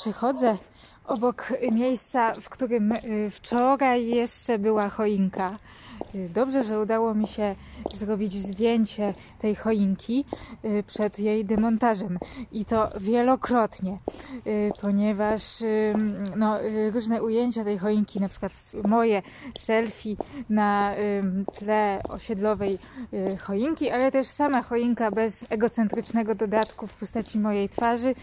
Przechodzę obok miejsca, w którym y, wczoraj jeszcze była choinka. Y, Dobrze, że udało mi się zrobić zdjęcie tej choinki y, przed jej demontażem. I to wielokrotnie, y, ponieważ no, różne ujęcia tej choinki, na przykład moje selfie na tle osiedlowej choinki, ale też sama choinka bez egocentrycznego dodatku w postaci mojej twarzy,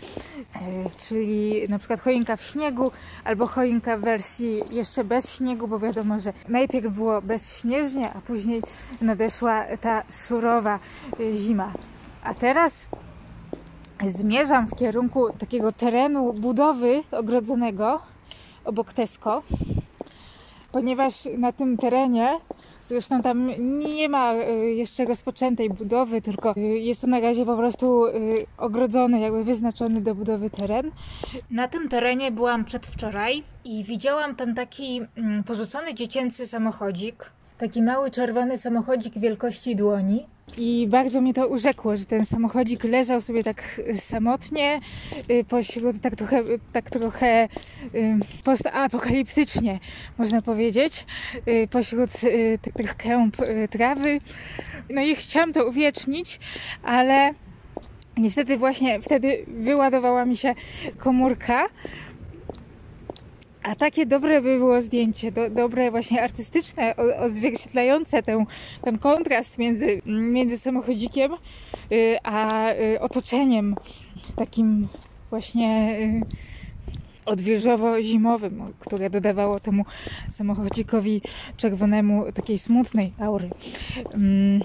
czyli na przykład choinka w śniegu albo choinka w wersji jeszcze bez śniegu, bo wiadomo, że najpierw było bezśnieżnie, a później nadeszła ta surowa y, zima. A teraz zmierzam w kierunku takiego terenu budowy ogrodzonego obok Tesco, ponieważ na tym terenie, zresztą tam nie ma y, jeszcze rozpoczętej budowy, tylko y, jest to na razie po prostu ogrodzony, jakby wyznaczony do budowy teren. Na tym terenie byłam przedwczoraj i widziałam tam taki mm, porzucony dziecięcy samochodzik. Taki mały czerwony samochodzik wielkości dłoni. I bardzo mnie to urzekło, że ten samochodzik leżał sobie tak samotnie, y, pośród tak trochę, tak trochę y, postapokaliptycznie, można powiedzieć, y, pośród tych- kęp trawy. No i chciałam to uwiecznić, ale niestety właśnie wtedy wyładowała mi się komórka. A takie dobre by było zdjęcie, do, dobre właśnie artystyczne, odzwierciedlające tę, ten kontrast między, między samochodzikiem y, a y, otoczeniem takim właśnie y, odwilżowo-zimowym, które dodawało temu samochodzikowi czerwonemu takiej smutnej aury. Mm.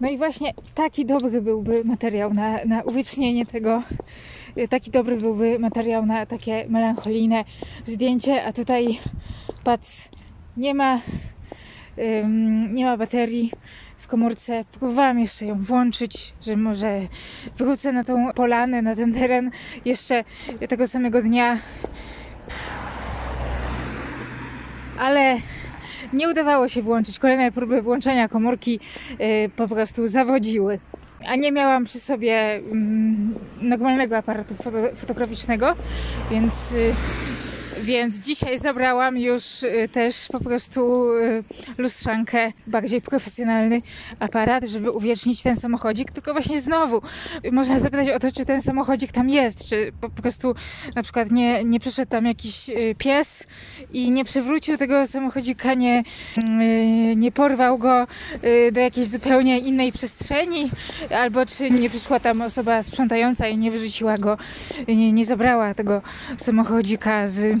No i właśnie taki dobry byłby materiał na, na uwiecznienie tego, taki dobry byłby materiał na takie melancholijne zdjęcie, a tutaj patrz, nie ma ym, nie ma baterii w komórce. Próbowałam jeszcze ją włączyć, że może wrócę na tą polanę, na ten teren jeszcze tego samego dnia. Ale nie udawało się włączyć. Kolejne próby włączenia komórki y, po prostu zawodziły. A nie miałam przy sobie mm, normalnego aparatu foto, fotograficznego, więc, y, więc dzisiaj zabrałam już y, też po prostu y, lustrzankę, bardziej profesjonalny aparat, żeby uwiecznić ten samochodzik. Tylko właśnie znowu można zapytać o to, czy ten samochodzik tam jest, czy po prostu na przykład nie, nie przyszedł tam jakiś y, pies i nie przywrócił tego samochodzika, nie, nie porwał go do jakiejś zupełnie innej przestrzeni, albo czy nie przyszła tam osoba sprzątająca i nie wyrzuciła go, nie, nie zabrała tego samochodzika z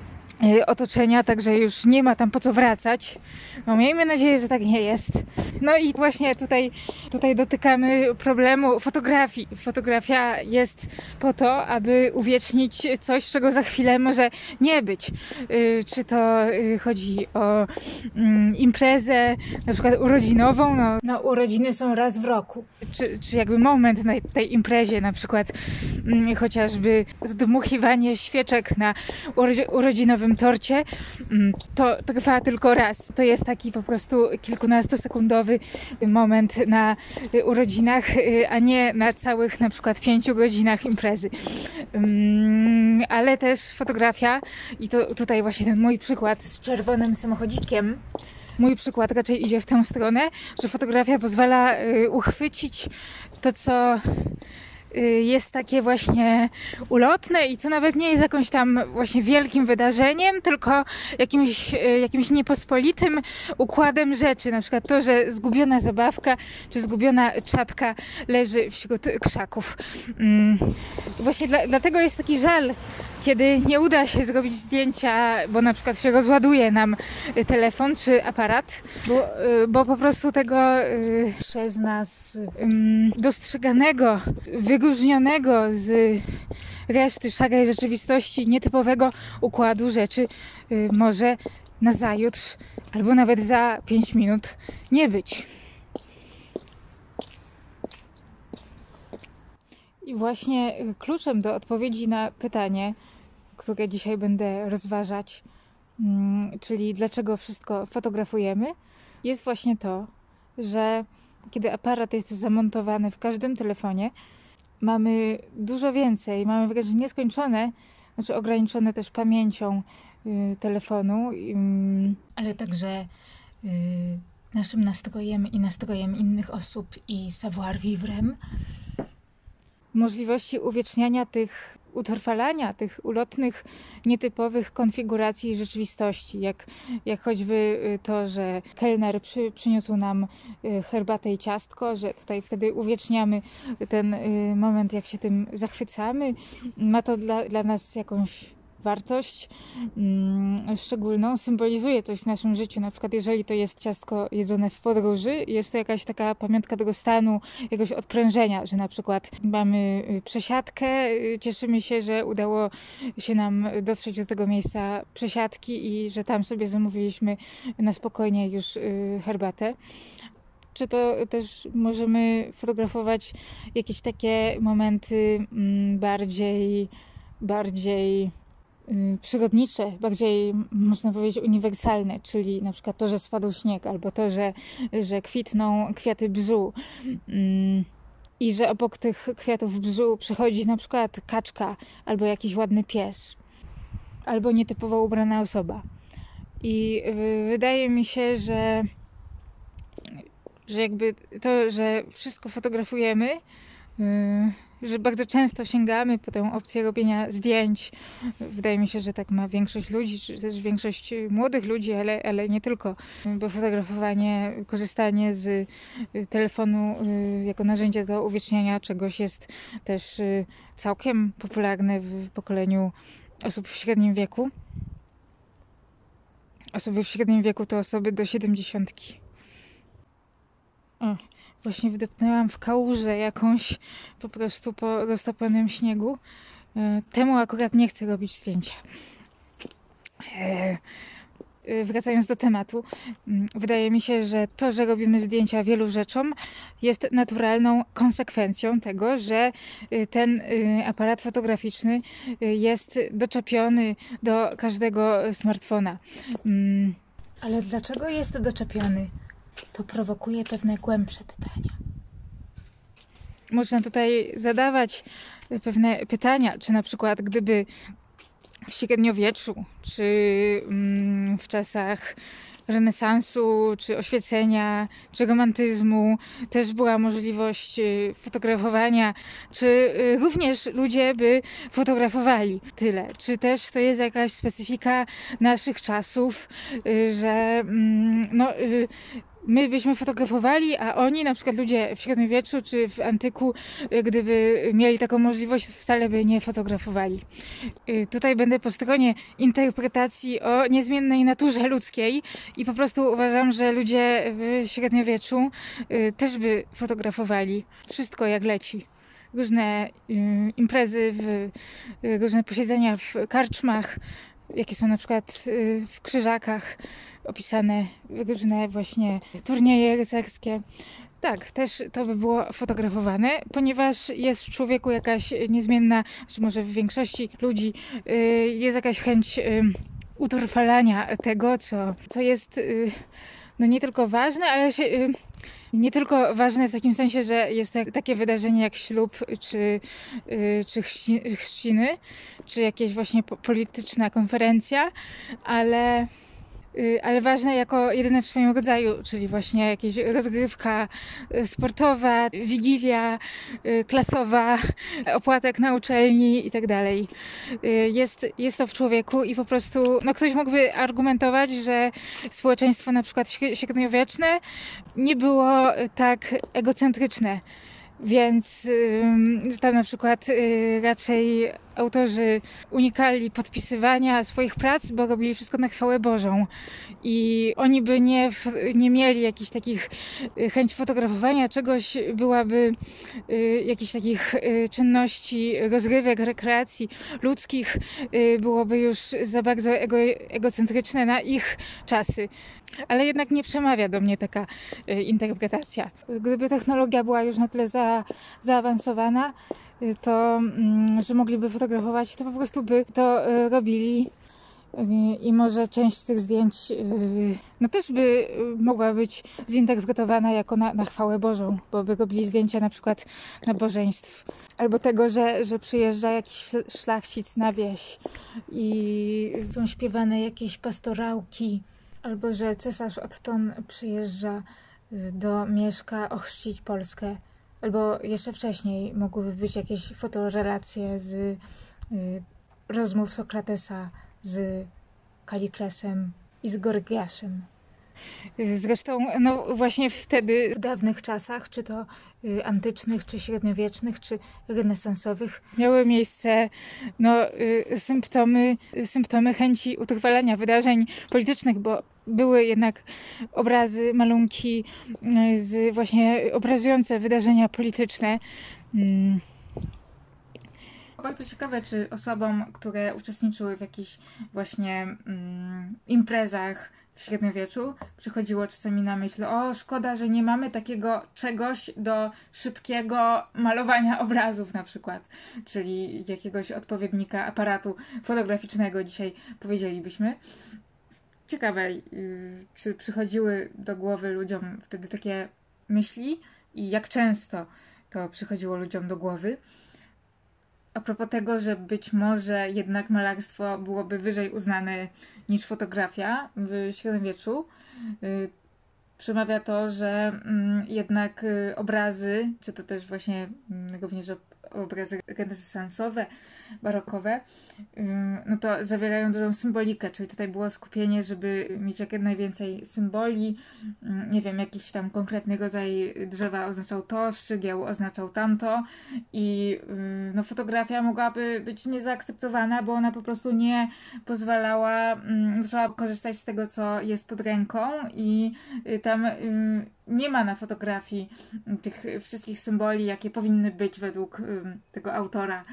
otoczenia, także już nie ma tam po co wracać. No miejmy nadzieję, że tak nie jest. No i właśnie tutaj, tutaj dotykamy problemu fotografii. Fotografia jest po to, aby uwiecznić coś, czego za chwilę może nie być. Y, Czy to y, chodzi o mm, imprezę, na przykład urodzinową, no, no urodziny są raz w roku. Czy, czy jakby moment na tej imprezie, na przykład mm, chociażby zdmuchiwanie świeczek na urodzi- urodzinowym torcie, mm, to trwa tylko raz. To jest taki po prostu kilkunastosekundowy moment na y, urodzinach, y, a nie na całych na przykład pięciu godzinach imprezy. Mm, Ale też fotografia i to tutaj właśnie ten mój przykład z czerwonym samochodzikiem. Mój przykład raczej idzie w tę stronę, że fotografia pozwala y, uchwycić to, co jest takie właśnie ulotne i co nawet nie jest jakąś tam właśnie wielkim wydarzeniem, tylko jakimś, y, jakimś niepospolitym układem rzeczy. Na przykład to, że zgubiona zabawka czy zgubiona czapka leży wśród krzaków. Mm. Właśnie dla, dlatego jest taki żal, kiedy nie uda się zrobić zdjęcia, bo na przykład się rozładuje nam telefon czy aparat, bo, bo po prostu tego przez nas dostrzeganego, wyróżnionego z reszty szarej rzeczywistości, nietypowego układu rzeczy może na zajutrz albo nawet za 5 minut nie być. I właśnie kluczem do odpowiedzi na pytanie, które dzisiaj będę rozważać, mm, czyli dlaczego wszystko fotografujemy, jest właśnie to, że kiedy aparat jest zamontowany w każdym telefonie, mamy dużo więcej, mamy wręcz nieskończone, znaczy ograniczone też pamięcią y, telefonu, y, ale także y, naszym nastrojem i nastrojem innych osób i savoir vivrem. Możliwości uwieczniania tych utrwalania tych ulotnych, nietypowych konfiguracji rzeczywistości, jak, jak choćby y, to, że kelner przy, przyniósł nam y, herbatę i ciastko, że tutaj wtedy uwieczniamy ten y, moment, jak się tym zachwycamy. Ma to dla, dla nas jakąś wartość mm, szczególną, symbolizuje coś w naszym życiu. Na przykład, jeżeli to jest ciastko jedzone w podróży, jest to jakaś taka pamiątka tego stanu, jakiegoś odprężenia, że na przykład mamy y, przesiadkę, y, cieszymy się, że udało się nam dotrzeć do tego miejsca przesiadki i że tam sobie zamówiliśmy na spokojnie już y, herbatę czy to też możemy fotografować jakieś takie momenty mm, bardziej, bardziej przyrodnicze, bardziej można powiedzieć uniwersalne, czyli na przykład to, że spadł śnieg, albo to, że, że kwitną kwiaty bzu mm, i że obok tych kwiatów bzu przychodzi na przykład kaczka albo jakiś ładny pies, albo nietypowo ubrana osoba. I wydaje mi się, że, że jakby to, że wszystko fotografujemy, yy, że bardzo często sięgamy po tę opcję robienia zdjęć. Wydaje mi się, że tak ma większość ludzi, czy też większość młodych ludzi, ale, ale nie tylko, bo fotografowanie, korzystanie z y, telefonu y, jako narzędzia do uwieczniania czegoś jest też y, całkiem popularne w pokoleniu osób w średnim wieku. Osoby w średnim wieku to osoby do siedemdziesiątki. O. Właśnie wdepnęłam w kałużę jakąś po prostu po roztopionym śniegu. E, temu akurat nie chcę robić zdjęcia. E, e, wracając do tematu, mm, wydaje mi się, że to, że robimy zdjęcia wielu rzeczom, jest naturalną konsekwencją tego, że ten aparat fotograficzny jest doczepiony do każdego smartfona. Mm, ale dlaczego jest doczepiony? To prowokuje pewne głębsze pytania. Można tutaj zadawać pewne pytania, czy na przykład gdyby w średniowieczu, czy mm, w czasach renesansu, czy oświecenia, czy romantyzmu też była możliwość y, fotografowania, czy y, również ludzie by fotografowali tyle. Czy też to jest jakaś specyfika naszych czasów, y, że mm, no, my byśmy fotografowali, a oni, na przykład ludzie w średniowieczu czy w antyku, y, gdyby mieli taką możliwość, wcale by nie fotografowali. Y, tutaj będę po stronie interpretacji o niezmiennej naturze ludzkiej i po prostu uważam, że ludzie w średniowieczu y, też by fotografowali. Wszystko jak leci. Różne imprezy, w, różne posiedzenia w karczmach, jakie są na przykład w Krzyżakach, opisane różne właśnie turnieje rycerskie. Tak, też to by było fotografowane, ponieważ jest w człowieku jakaś niezmienna, czy może w większości ludzi y, jest jakaś chęć y, utrwalania tego, co, co jest y, no nie tylko ważne, ale się, nie tylko ważne w takim sensie, że jest to takie wydarzenie jak ślub, czy, czy chrzciny, czy jakieś właśnie polityczna konferencja, ale ale ważne jako jedyne w swoim rodzaju, czyli właśnie jakieś rozgrywka y, sportowa, wigilia y, klasowa, opłatek na uczelni i tak dalej. Jest, jest to w człowieku i po prostu, no ktoś mógłby argumentować, że społeczeństwo na przykład średniowieczne nie było tak egocentryczne więc tam na przykład y, raczej autorzy unikali podpisywania swoich prac, bo robili wszystko na chwałę Bożą. I oni by nie, nie mieli jakichś takich y, chęć fotografowania czegoś, byłaby y, jakichś takich czynności, rozrywek, rekreacji ludzkich, byłoby już za bardzo ego, egocentryczne na ich czasy ale jednak nie przemawia do mnie taka y, interpretacja. Gdyby technologia była już na tyle za, zaawansowana, y, to mm, że mogliby fotografować, to po prostu by to y, robili. I może część z tych zdjęć no też by mogła być zinterpretowana jako na, na chwałę Bożą, bo by robili zdjęcia na przykład nabożeństw albo tego, że, że przyjeżdża jakiś szlachcic na wieś i są śpiewane jakieś pastorałki albo że cesarz Otton przyjeżdża y, do Mieszka ochrzcić Polskę, albo jeszcze wcześniej mogłyby być jakieś fotorelacje z y, rozmów Sokratesa z Kaliklesem i z Gorgiaszem. Zresztą, no właśnie wtedy, w dawnych czasach, czy to y, antycznych, czy średniowiecznych, czy renesansowych, miały miejsce no, y, symptomy, symptomy chęci utrwalania wydarzeń politycznych, bo były jednak obrazy, malunki y, z właśnie obrazujące wydarzenia polityczne. Mm. Bardzo ciekawe, czy osobom, które uczestniczyły w jakichś właśnie mm, imprezach, w średniowieczu przychodziło czasami na myśl, o szkoda, że nie mamy takiego czegoś do szybkiego malowania obrazów na przykład, czyli jakiegoś odpowiednika aparatu fotograficznego dzisiaj powiedzielibyśmy. Ciekawe, y, czy przychodziły do głowy ludziom wtedy takie myśli i jak często to przychodziło ludziom do głowy a propos tego, że być może jednak malarstwo byłoby wyżej uznane niż fotografia w średniowieczu, y, przemawia to, że mm, jednak y, obrazy, czy to też właśnie mm, również obrazy renesansowe, barokowe, no to zawierają dużą symbolikę, czyli tutaj było skupienie, żeby mieć jak najwięcej symboli, nie wiem, jakiś tam konkretny rodzaj drzewa oznaczał to, szczygieł oznaczał tamto. I no, fotografia mogłaby być niezaakceptowana, bo ona po prostu nie pozwalała, trzeba korzystać z tego, co jest pod ręką. I y, tam nie ma na fotografii tych wszystkich symboli, jakie powinny być według tego autora,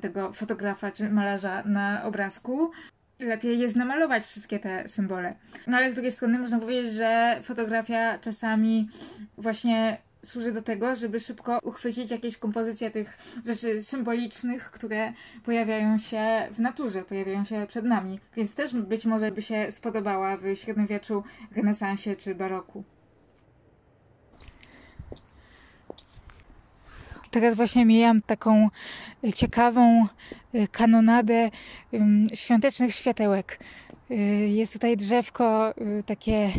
tego fotografa czy malarza na obrazku. Lepiej jest namalować wszystkie te symbole. No ale z drugiej strony można powiedzieć, że fotografia czasami właśnie służy do tego, żeby szybko uchwycić jakieś kompozycje tych rzeczy symbolicznych, które pojawiają się w naturze, pojawiają się przed nami. Więc też być może by się spodobała w średniowieczu, renesansie czy baroku. Teraz właśnie mijam taką ciekawą kanonadę świątecznych światełek. E, jest tutaj drzewko takie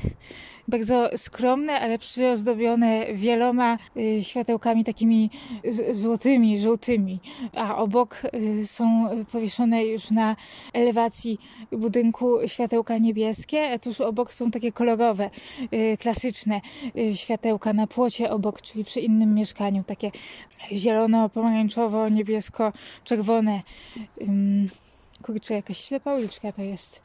bardzo skromne, ale przyozdobione wieloma y, światełkami takimi złotymi, żółtymi. A obok y, są powieszone już na elewacji budynku światełka niebieskie, a tuż obok są takie kolorowe, y, klasyczne światełka na płocie obok, czyli przy innym mieszkaniu, takie zielono, pomarańczowo, niebiesko, czerwone. Kurczę, jakaś ślepa uliczka to jest.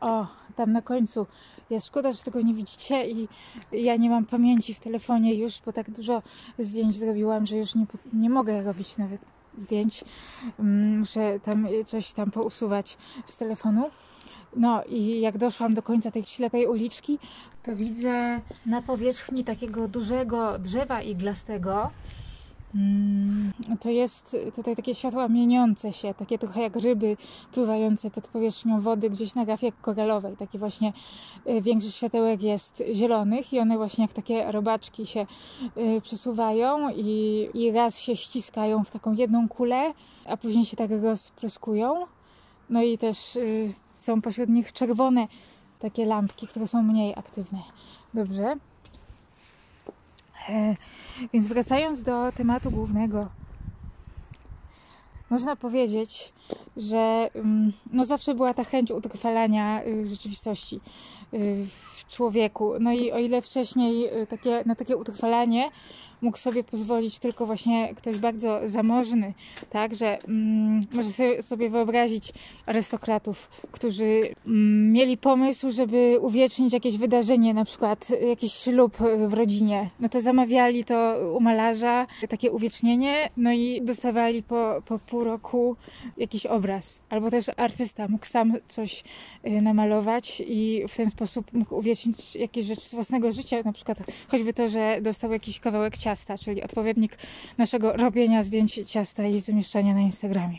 O, tam na końcu jest. Szkoda, że tego nie widzicie i ja nie mam pamięci w telefonie już, bo tak dużo zdjęć zrobiłam, że już nie, nie mogę robić nawet zdjęć. Mm, muszę tam coś tam pousuwać z telefonu. No i jak doszłam do końca tej ślepej uliczki, to widzę na powierzchni takiego dużego drzewa iglastego to jest tutaj takie światła mieniące się, takie trochę jak ryby pływające pod powierzchnią wody gdzieś na grafie koralowej. Takie właśnie y, większość światełek jest zielonych i one właśnie jak takie robaczki się y, przesuwają i, i raz się ściskają w taką jedną kulę, a później się tak rozpryskują. No i też y, są pośród nich czerwone takie lampki, które są mniej aktywne. Dobrze. E, więc wracając do tematu głównego, można powiedzieć, że mm, no zawsze była ta chęć utrwalania y, rzeczywistości y, w człowieku. No i o ile wcześniej y, takie, na takie utrwalanie mógł sobie pozwolić tylko właśnie ktoś bardzo zamożny, tak, że mm, może sobie wyobrazić arystokratów, którzy mm, mieli pomysł, żeby uwiecznić jakieś wydarzenie, na przykład jakiś ślub w rodzinie, no to zamawiali to u malarza, takie uwiecznienie, no i dostawali po, po pół roku jakiś obraz, albo też artysta mógł sam coś y, namalować i w ten sposób mógł uwiecznić jakieś rzeczy z własnego życia, na przykład choćby to, że dostał jakiś kawałek ciasta, czyli odpowiednik naszego robienia zdjęć ciasta i zamieszczania na Instagramie.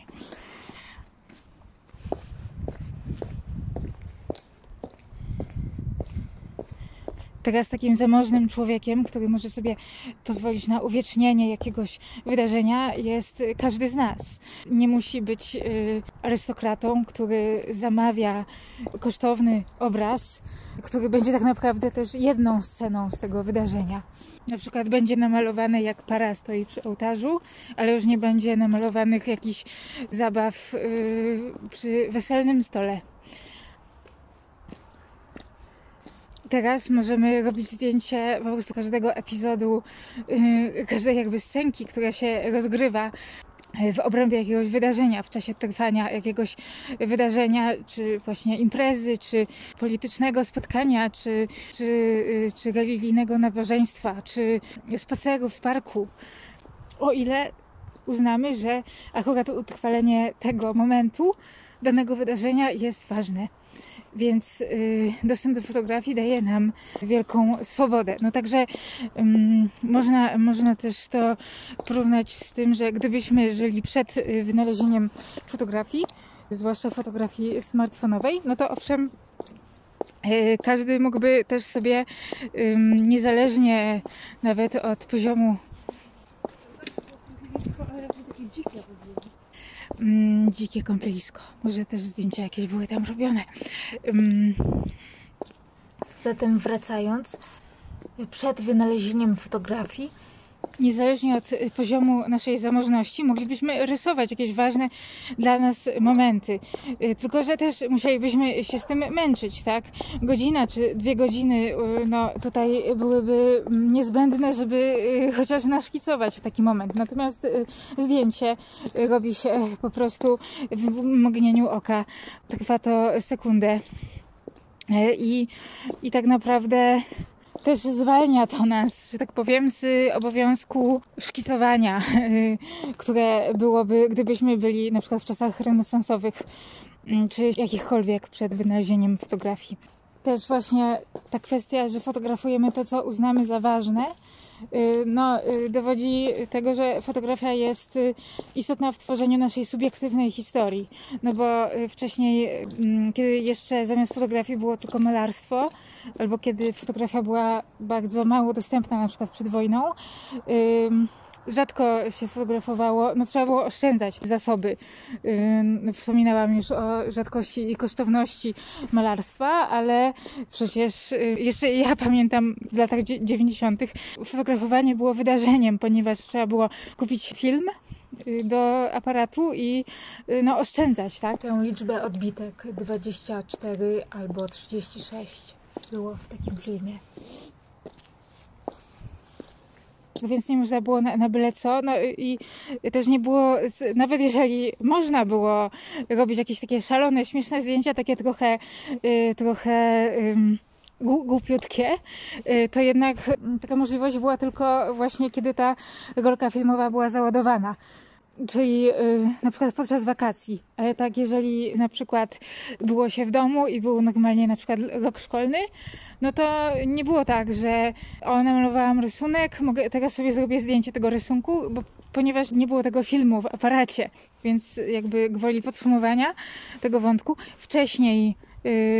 teraz takim zamożnym człowiekiem, który może sobie pozwolić na uwiecznienie jakiegoś wydarzenia, jest każdy z nas. Nie musi być y, arystokratą, który zamawia kosztowny obraz, który będzie tak naprawdę też jedną sceną z tego wydarzenia. Na przykład będzie namalowany jak para stoi przy ołtarzu, ale już nie będzie namalowanych jakichś zabaw yy, przy weselnym stole. Teraz możemy robić zdjęcie po prostu każdego epizodu, yy, każdej jakby scenki, która się rozgrywa w obrębie jakiegoś wydarzenia, w czasie trwania jakiegoś wydarzenia, czy właśnie imprezy, czy politycznego spotkania, czy, czy, y, czy religijnego nabożeństwa, czy spaceru w parku. O ile uznamy, że akurat utrwalenie tego momentu, danego wydarzenia jest ważne więc y, dostęp do fotografii daje nam wielką swobodę. No także można, można też to porównać z tym, że gdybyśmy żyli przed y, wynalezieniem fotografii, zwłaszcza fotografii smartfonowej, no to owszem, y, każdy mógłby też sobie niezależnie nawet od poziomu mm, dzikie kąpielisko. Może też zdjęcia jakieś były tam robione. Um, zatem wracając, przed wynalezieniem fotografii niezależnie od y, poziomu naszej zamożności, moglibyśmy rysować jakieś ważne dla nas momenty. Y, tylko, że też musielibyśmy się z tym męczyć, tak? Godzina czy dwie godziny, y, no tutaj byłyby niezbędne, żeby chociaż naszkicować taki moment. Natomiast zdjęcie robi się po prostu w mgnieniu oka. Trwa to sekundę. I, i tak naprawdę też zwalnia to nas, że tak powiem, z obowiązku szkicowania, które byłoby, gdybyśmy byli na przykład w czasach renesansowych, mm, czy jakichkolwiek przed wynalezieniem fotografii. Też właśnie ta kwestia, że fotografujemy to, co uznamy za ważne, no, y, dowodzi tego, że fotografia jest y, istotna w tworzeniu naszej subiektywnej historii. No bo wcześniej, mm, kiedy jeszcze zamiast fotografii było tylko malarstwo, albo kiedy fotografia była bardzo mało dostępna, na przykład przed wojną, rzadko się fotografowało, no trzeba było oszczędzać zasoby. Wspominałam już o rzadkości i kosztowności malarstwa, ale przecież y, jeszcze ja pamiętam w latach 90. fotografowanie było wydarzeniem, ponieważ trzeba było kupić film y, do aparatu i y, no, oszczędzać, tak? Tę liczbę odbitek 24 albo 36 było w takim filmie. Więc nie można było na, na byle co. No i też nie było, nawet jeżeli można było robić jakieś takie szalone, śmieszne zdjęcia, takie trochę, y, trochę głupiutkie, y, to jednak taka możliwość była tylko właśnie kiedy ta rolka filmowa była załadowana czyli y, na przykład podczas wakacji, ale tak jeżeli na przykład było się w domu i był normalnie na przykład rok szkolny, no to nie było tak, że o, namalowałam rysunek, mogę, teraz sobie zrobię zdjęcie tego rysunku, bo ponieważ nie było tego filmu w aparacie, więc jakby gwoli podsumowania tego wątku, wcześniej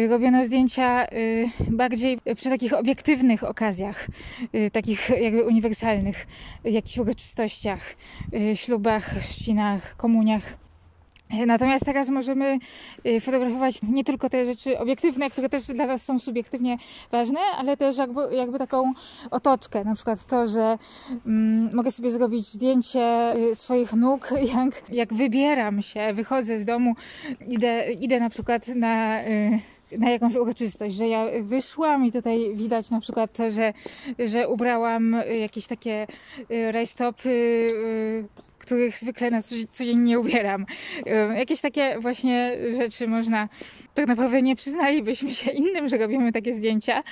robiono zdjęcia y, bardziej przy takich obiektywnych okazjach, y, takich jakby uniwersalnych, jakichś uroczystościach, ślubach, chrzcinach, komuniach. Natomiast teraz możemy y, fotografować nie tylko te rzeczy obiektywne, które też dla nas są subiektywnie ważne, ale też jakby, jakby taką otoczkę. Na przykład to, że mm, mogę sobie zrobić zdjęcie y, swoich nóg, jak, jak wybieram się, wychodzę z domu, idę, idę na przykład na. Y, na jakąś uroczystość, że ja wyszłam i tutaj widać na przykład to, że, że ubrałam jakieś takie rajstopy których zwykle na co dzień nie ubieram. Jakieś takie właśnie rzeczy można, tak naprawdę nie przyznalibyśmy się innym, że robimy takie zdjęcia,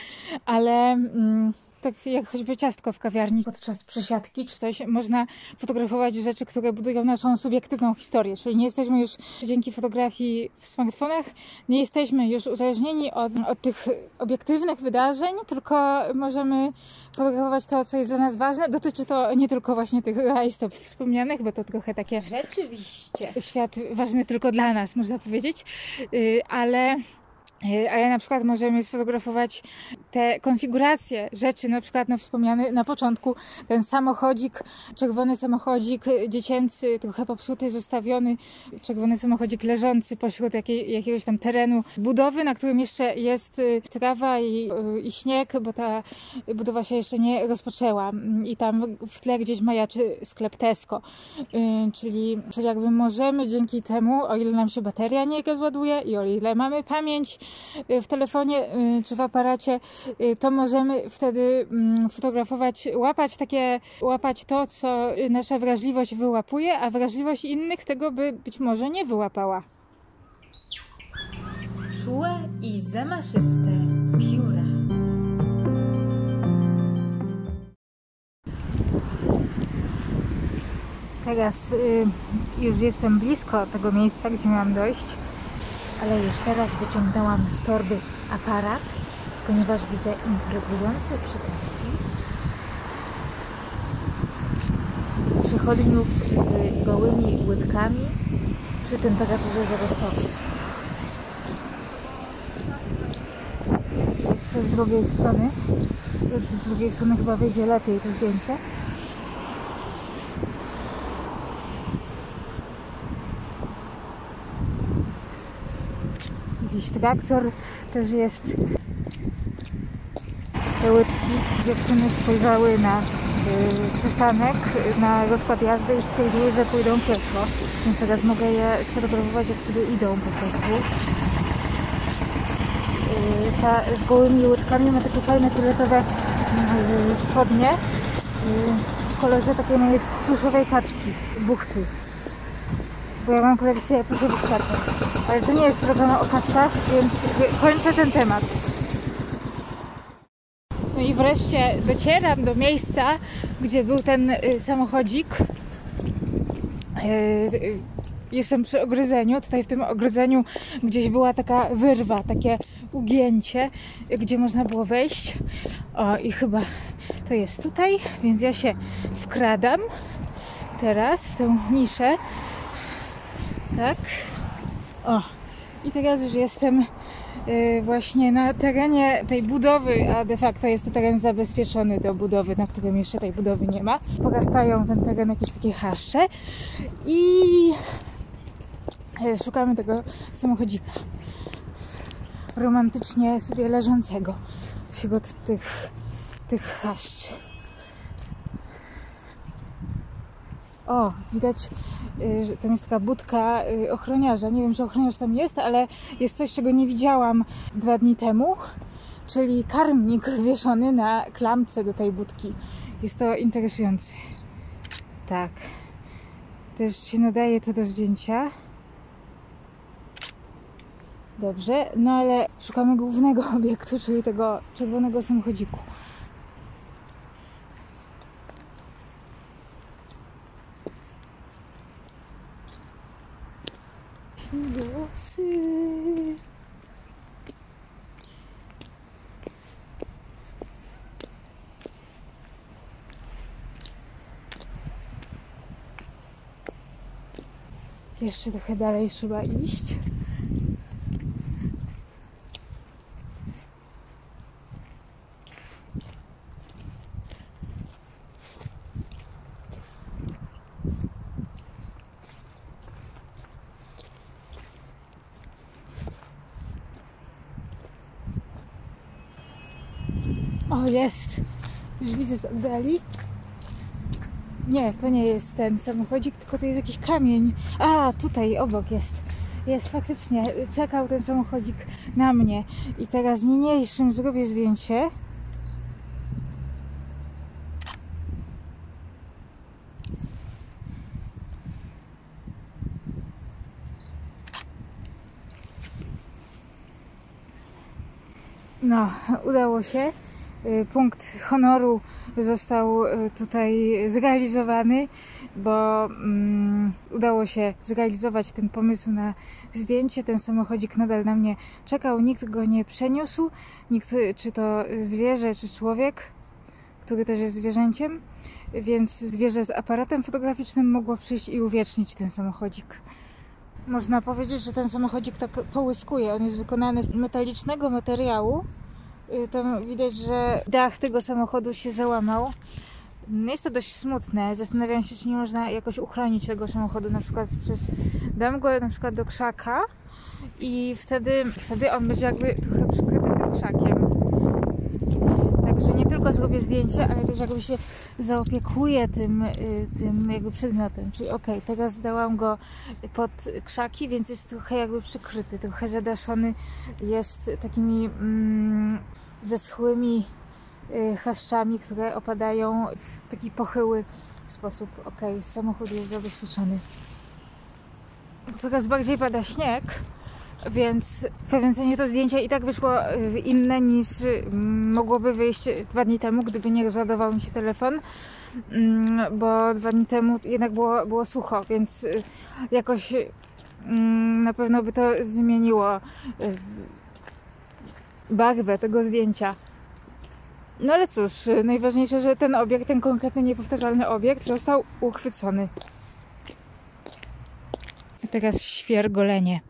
ale... Mm, tak jak choćby ciastko w kawiarni podczas przesiadki czy coś, można fotografować rzeczy, które budują naszą subiektywną historię. Czyli nie jesteśmy już dzięki fotografii w smartfonach, nie jesteśmy już uzależnieni od, od tych obiektywnych wydarzeń, tylko możemy fotografować to, co jest dla nas ważne. Dotyczy to nie tylko właśnie tych rajstop wspomnianych, bo to trochę takie rzeczywiście świat ważny tylko dla nas, można powiedzieć, y, ale ale na przykład możemy sfotografować te konfiguracje rzeczy, na przykład no, wspomniany na początku ten samochodzik, czerwony samochodzik dziecięcy, trochę popsuty, zostawiony, czerwony samochodzik leżący pośród jakiej, jakiegoś tam terenu budowy, na którym jeszcze jest y, trawa i, y, i śnieg, bo ta budowa się jeszcze nie rozpoczęła. I tam w tle gdzieś majaczy sklep Tesco, y, czyli, czyli jakby możemy dzięki temu, o ile nam się bateria nie rozładuje i o ile mamy pamięć, w telefonie y, czy w aparacie, y, to możemy wtedy mm, fotografować, łapać takie, łapać to, co nasza wrażliwość wyłapuje, a wrażliwość innych tego by być może nie wyłapała. Czułe i zamaszyste pióra. Teraz y, już jestem blisko tego miejsca, gdzie miałam dojść ale już teraz wyciągnęłam z torby aparat, ponieważ widzę intrygujące przypadki przechodniów z gołymi łydkami przy temperaturze 0 stopni. Jeszcze z drugiej strony, z drugiej strony chyba wyjdzie lepiej to zdjęcie. Jakiś traktor też jest. Te łydki dziewczyny spojrzały na y, przystanek, na rozkład jazdy i stwierdziły, że pójdą pieszo. Więc teraz mogę je sfotografować, jak sobie idą po prostu. Y, ta z gołymi łydkami ma takie fajne fioletowe y, spodnie w kolorze takiej mojej pluszowej kaczki, buchty bo ja mam kolekcję pluszowych kaczek. Ale to nie jest program o kaczkach, więc kończę ten temat. No i wreszcie docieram do miejsca, gdzie był ten y, samochodzik. Y, y, jestem przy ogrodzeniu. Tutaj w tym ogrodzeniu gdzieś była taka wyrwa, takie ugięcie, gdzie można było wejść. O, i chyba to jest tutaj, więc ja się wkradam teraz w tę niszę tak. O, i teraz już jestem y, właśnie na terenie tej budowy, a de facto jest to teren zabezpieczony do budowy, na którym jeszcze tej budowy nie ma. Porastają ten teren jakieś takie haszcze i y, szukamy tego samochodzika romantycznie sobie leżącego wśród tych, tych haszczy. O, widać Y, tam jest taka budka y, ochroniarza. Nie wiem, czy ochroniarz tam jest, ale jest coś, czego nie widziałam dwa dni temu, czyli karmnik wieszony na klamce do tej budki. Jest to interesujące. Tak. Też się nadaje to do zdjęcia. Dobrze, no ale szukamy głównego obiektu, czyli tego czerwonego samochodziku. Głosy. Jeszcze trochę dalej trzeba iść. Jest. Już widzę z oddali. Nie, to nie jest ten samochodzik, tylko to jest jakiś kamień. A, tutaj obok jest. Jest faktycznie. Czekał ten samochodzik na mnie. I teraz niniejszym zrobię zdjęcie. No, udało się. Y, Punkt honoru został y, tutaj zrealizowany, bo mm, udało się zrealizować ten pomysł na zdjęcie. Ten samochodzik nadal na mnie czekał, nikt go nie przeniósł, nikt, czy to zwierzę, czy człowiek, który też jest zwierzęciem, więc zwierzę z aparatem fotograficznym mogło przyjść i uwiecznić ten samochodzik. Można powiedzieć, że ten samochodzik tak połyskuje. On jest wykonany z metalicznego materiału. Y, Tam widać, że dach tego samochodu się załamał. No Jest to dość smutne. Zastanawiam się, czy nie można jakoś uchronić tego samochodu, na przykład przez dam go na przykład do krzaka i wtedy, wtedy on będzie jakby trochę przykryty tym krzakiem. Tylko zrobię zdjęcie, ale też jakby się zaopiekuję tym, y, tym jakby przedmiotem. Czyli okej, teraz dałam go pod krzaki, więc jest trochę jakby przykryty, trochę zadaszony jest takimi mm, zeschłymi y, chaszczami, które opadają w taki pochyły sposób. Okej, samochód jest zabezpieczony. Coraz bardziej pada śnieg, więc przekręcenie to zdjęcie i tak wyszło inne niż y, mogłoby wyjść dwa dni temu, gdyby nie rozładował mi się telefon, Mm, bo dwa dni temu jednak było, było sucho, więc y, jakoś mm, na pewno by to zmieniło y, barwę tego zdjęcia. No ale cóż, najważniejsze, że ten obiekt, ten konkretny niepowtarzalny obiekt został uchwycony. Teraz świergolenie.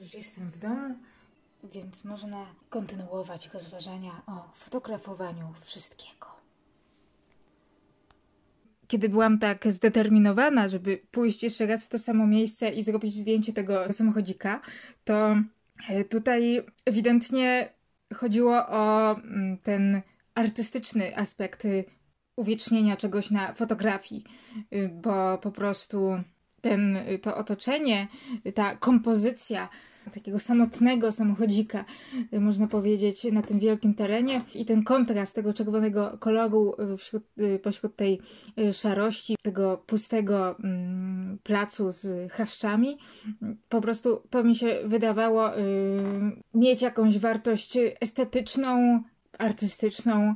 Już jestem w domu, więc można kontynuować rozważania o fotografowaniu wszystkiego. Kiedy byłam tak zdeterminowana, żeby pójść jeszcze raz w to samo miejsce i zrobić zdjęcie tego samochodzika, to e, tutaj ewidentnie chodziło o mm, ten artystyczny aspekt y, uwiecznienia czegoś na fotografii, y, bo po prostu ten, to otoczenie, ta kompozycja takiego samotnego samochodzika, można powiedzieć, na tym wielkim terenie i ten kontrast tego czerwonego koloru wśród, pośród tej y, szarości, tego pustego mm, placu z chaszczami, po prostu to mi się wydawało y, mieć jakąś wartość estetyczną, artystyczną,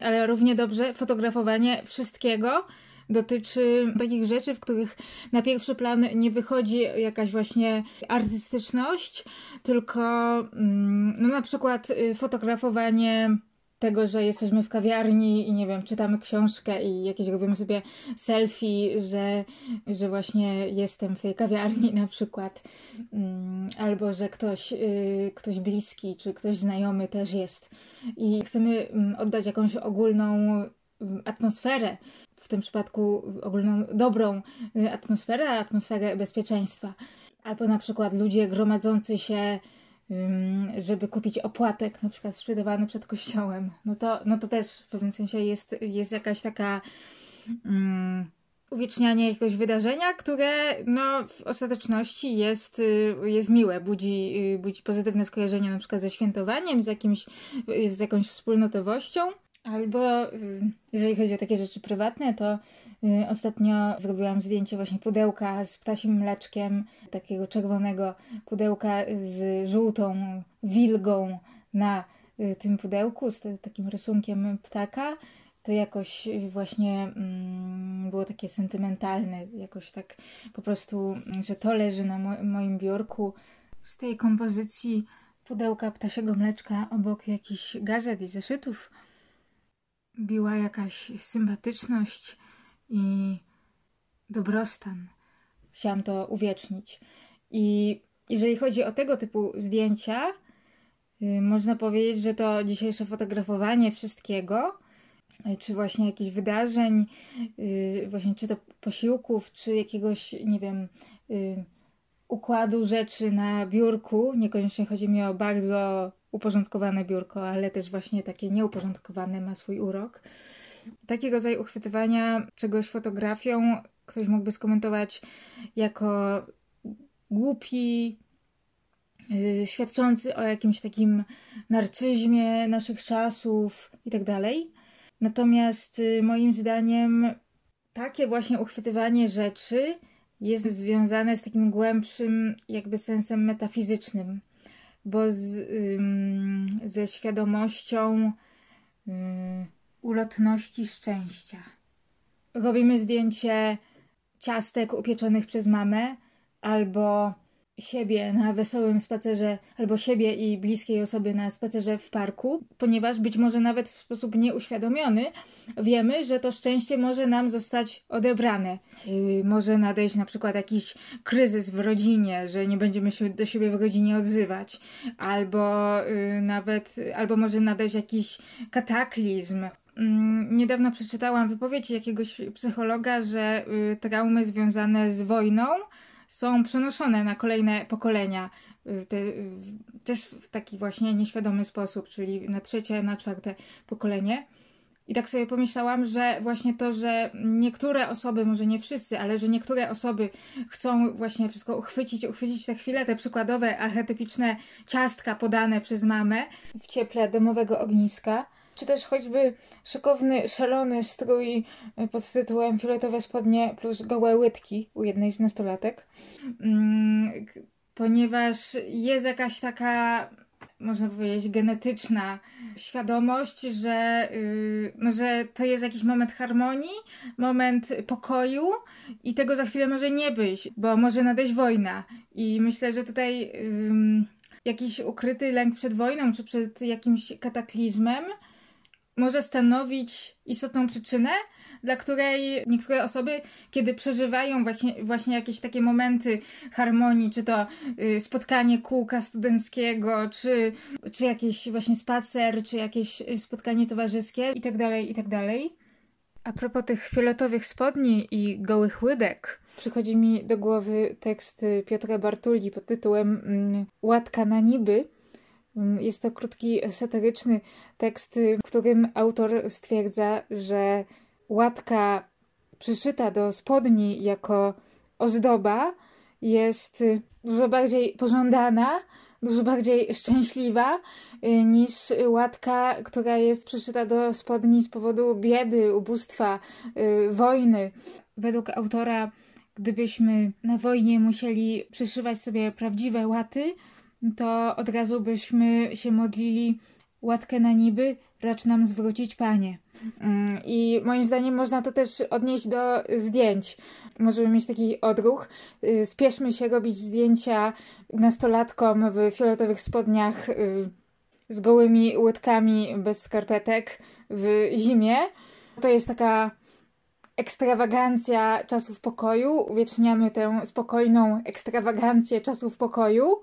ale równie dobrze fotografowanie wszystkiego dotyczy takich rzeczy, w których na pierwszy plan nie wychodzi jakaś właśnie artystyczność, tylko mm, no na przykład y, fotografowanie tego, że jesteśmy w kawiarni i nie wiem, czytamy książkę i jakieś robimy sobie selfie, że, że właśnie jestem w tej kawiarni na przykład, Mm, albo że ktoś, y, ktoś bliski czy ktoś znajomy też jest. I chcemy mm, oddać jakąś ogólną atmosferę, w tym przypadku ogólną dobrą y, atmosferę, atmosferę bezpieczeństwa. Albo na przykład ludzie gromadzący się, żeby kupić opłatek, na przykład sprzedawany przed kościołem. No to, no to też w pewnym sensie jest, jest jakaś taka ym, uwiecznianie jakiegoś wydarzenia, które no, w ostateczności jest, y, jest miłe, budzi, y, budzi pozytywne skojarzenia na przykład ze świętowaniem, z, jakimś, z jakąś wspólnotowością. Albo y, jeżeli chodzi o takie rzeczy prywatne, to y, ostatnio zrobiłam zdjęcie właśnie pudełka z ptasim mleczkiem, takiego czerwonego pudełka z żółtą wilgą na y, tym pudełku, z takim rysunkiem ptaka. To jakoś właśnie mm, było takie sentymentalne, jakoś tak po prostu, że to leży na mo- moim biurku. Z tej kompozycji pudełka ptasiego mleczka obok jakichś gazet i zeszytów biła jakaś sympatyczność i dobrostan. Chciałam to uwiecznić. I jeżeli chodzi o tego typu zdjęcia, y, można powiedzieć, że to dzisiejsze fotografowanie wszystkiego, y, czy właśnie jakichś wydarzeń, y, właśnie czy to posiłków, czy jakiegoś, nie wiem, układu rzeczy na biurku. Niekoniecznie chodzi mi o bardzo uporządkowane biurko, ale też właśnie takie nieuporządkowane ma swój urok. Taki rodzaj uchwytywania czegoś fotografią ktoś mógłby skomentować jako głupi, yy, świadczący o jakimś takim narcyzmie naszych czasów i tak. Natomiast yy, moim zdaniem takie właśnie uchwytywanie rzeczy jest związane z takim głębszym jakby sensem metafizycznym, bo z, ym, ze świadomością y, ulotności szczęścia. Robimy zdjęcie ciastek upieczonych przez mamę, albo siebie na wesołym spacerze, albo siebie i bliskiej osoby na spacerze w parku, ponieważ być może nawet w sposób nieuświadomiony wiemy, że to szczęście może nam zostać odebrane. Yy, może nadejść na przykład jakiś kryzys w rodzinie, że nie będziemy się do siebie w rodzinie odzywać, albo yy, nawet, albo może nadejść jakiś kataklizm, Mm, Niedawno przeczytałam wypowiedź jakiegoś psychologa, że y, traumy związane z wojną są przenoszone na kolejne pokolenia. Te, też w taki właśnie nieświadomy sposób, czyli na trzecie, na czwarte pokolenie. I tak sobie pomyślałam, że właśnie to, że niektóre osoby, może nie wszyscy, ale że niektóre osoby chcą właśnie wszystko uchwycić, uchwycić te chwile, te przykładowe, archetypiczne ciastka podane przez mamę w cieple domowego ogniska. Czy też choćby szykowny, szalony strój pod tytułem Fioletowe spodnie plus gołe łydki u jednej z nastolatek. Mm, ponieważ jest jakaś taka można powiedzieć, genetyczna świadomość, że, yy, no, że to jest jakiś moment harmonii, moment pokoju i tego za chwilę może nie być, bo może nadejść wojna. I myślę, że tutaj jakiś ukryty lęk przed wojną czy przed jakimś kataklizmem może stanowić istotną przyczynę, dla której niektóre osoby, kiedy przeżywają właśnie, właśnie jakieś takie momenty harmonii, czy to y, spotkanie kółka studenckiego, czy, czy jakiś właśnie spacer, czy jakieś y, spotkanie towarzyskie i tak dalej, i tak. A propos tych fioletowych spodni i gołych łydek, przychodzi mi do głowy tekst Piotra Bartuli pod tytułem mm, Łatka na niby. Mm, Jest to krótki, satyryczny tekst, y, w którym autor stwierdza, że łatka przyszyta do spodni jako ozdoba jest y, dużo bardziej pożądana, dużo bardziej szczęśliwa y, niż łatka, która jest przyszyta do spodni z powodu biedy, ubóstwa, wojny. Według autora, gdybyśmy na wojnie musieli przyszywać sobie prawdziwe łaty, to od razu byśmy się modlili łatkę na niby, racz nam zwrócić Panie. Mm, I moim zdaniem można to też odnieść do zdjęć. Możemy mieć taki odruch. Y, Spieszmy się robić zdjęcia nastolatkom w fioletowych spodniach y, z gołymi łydkami bez skarpetek w zimie. To jest taka ekstrawagancja czasów pokoju. Uwieczniamy tę spokojną ekstrawagancję czasów pokoju,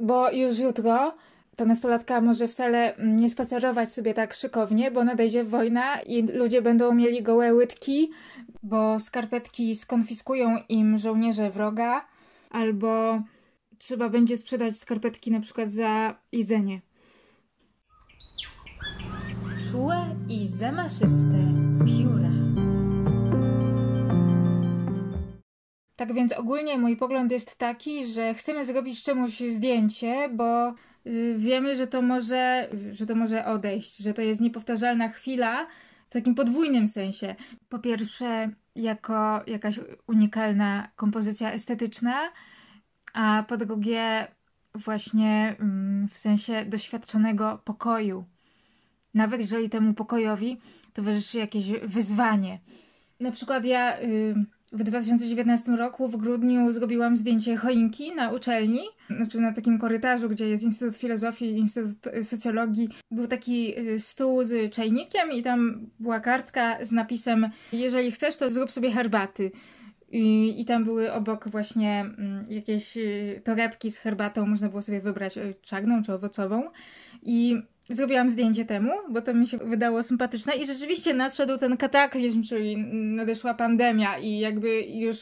bo już jutro ta nastolatka może wcale nie spacerować sobie tak szykownie, bo nadejdzie wojna i ludzie będą mieli gołe łydki, bo skarpetki skonfiskują im żołnierze wroga, albo trzeba będzie sprzedać skarpetki na przykład za jedzenie. Czułe i zamaszyste pióra. Tak więc ogólnie mój pogląd jest taki, że chcemy zrobić czemuś zdjęcie, bo y, wiemy, że to może, że to może odejść, że to jest niepowtarzalna chwila w takim podwójnym sensie. Po pierwsze, jako jakaś unikalna kompozycja estetyczna, a po drugie, właśnie mm, w sensie doświadczonego pokoju. Nawet jeżeli temu pokojowi towarzyszy jakieś wyzwanie. Na przykład ja y, w 2019 roku w grudniu zrobiłam zdjęcie choinki na uczelni, znaczy na takim korytarzu, gdzie jest Instytut Filozofii i Instytut Socjologii. Był taki y, stół z czajnikiem i tam była kartka z napisem jeżeli chcesz, to zrób sobie herbaty. I, I tam były obok właśnie mm, jakieś y, torebki z herbatą, można było sobie wybrać y, czarną czy owocową. I zrobiłam zdjęcie temu, bo to mi się wydało sympatyczne i rzeczywiście nadszedł ten kataklizm, czyli nadeszła pandemia i jakby już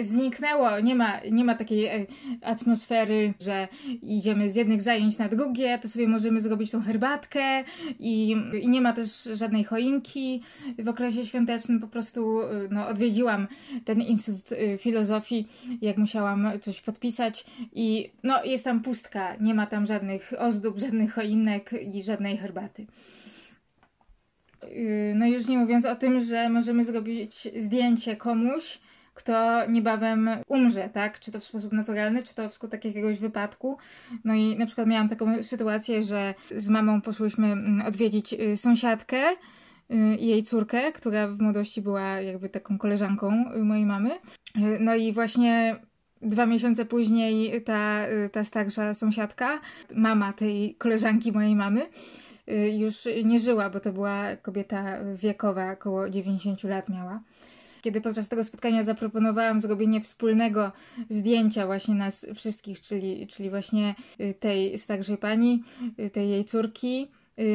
zniknęło, nie ma, nie ma takiej e, atmosfery, że idziemy z jednych zajęć na drugie, to sobie możemy zrobić tą herbatkę i, i nie ma też żadnej choinki. W okresie świątecznym, po prostu e, no, odwiedziłam ten Instytut e, Filozofii, jak musiałam coś podpisać i no, jest tam pustka, nie ma tam żadnych ozdób, żadnych choinek i żadnej herbaty. Yy, No już nie mówiąc o tym, że możemy zrobić zdjęcie komuś, kto niebawem umrze, tak? Czy to w sposób naturalny, czy to wskutek jakiegoś wypadku. No i na przykład miałam taką sytuację, że z mamą poszłyśmy mm, odwiedzić y, sąsiadkę y, i jej córkę, która w młodości była jakby taką koleżanką y, mojej mamy. No i właśnie dwa miesiące później ta, ta starsza sąsiadka, mama tej koleżanki mojej mamy, y, już nie żyła, bo to była kobieta wiekowa, około 90 lat miała. Kiedy podczas tego spotkania zaproponowałam zrobienie wspólnego zdjęcia właśnie nas wszystkich, czyli, czyli właśnie y, tej starszej pani, y, tej jej córki,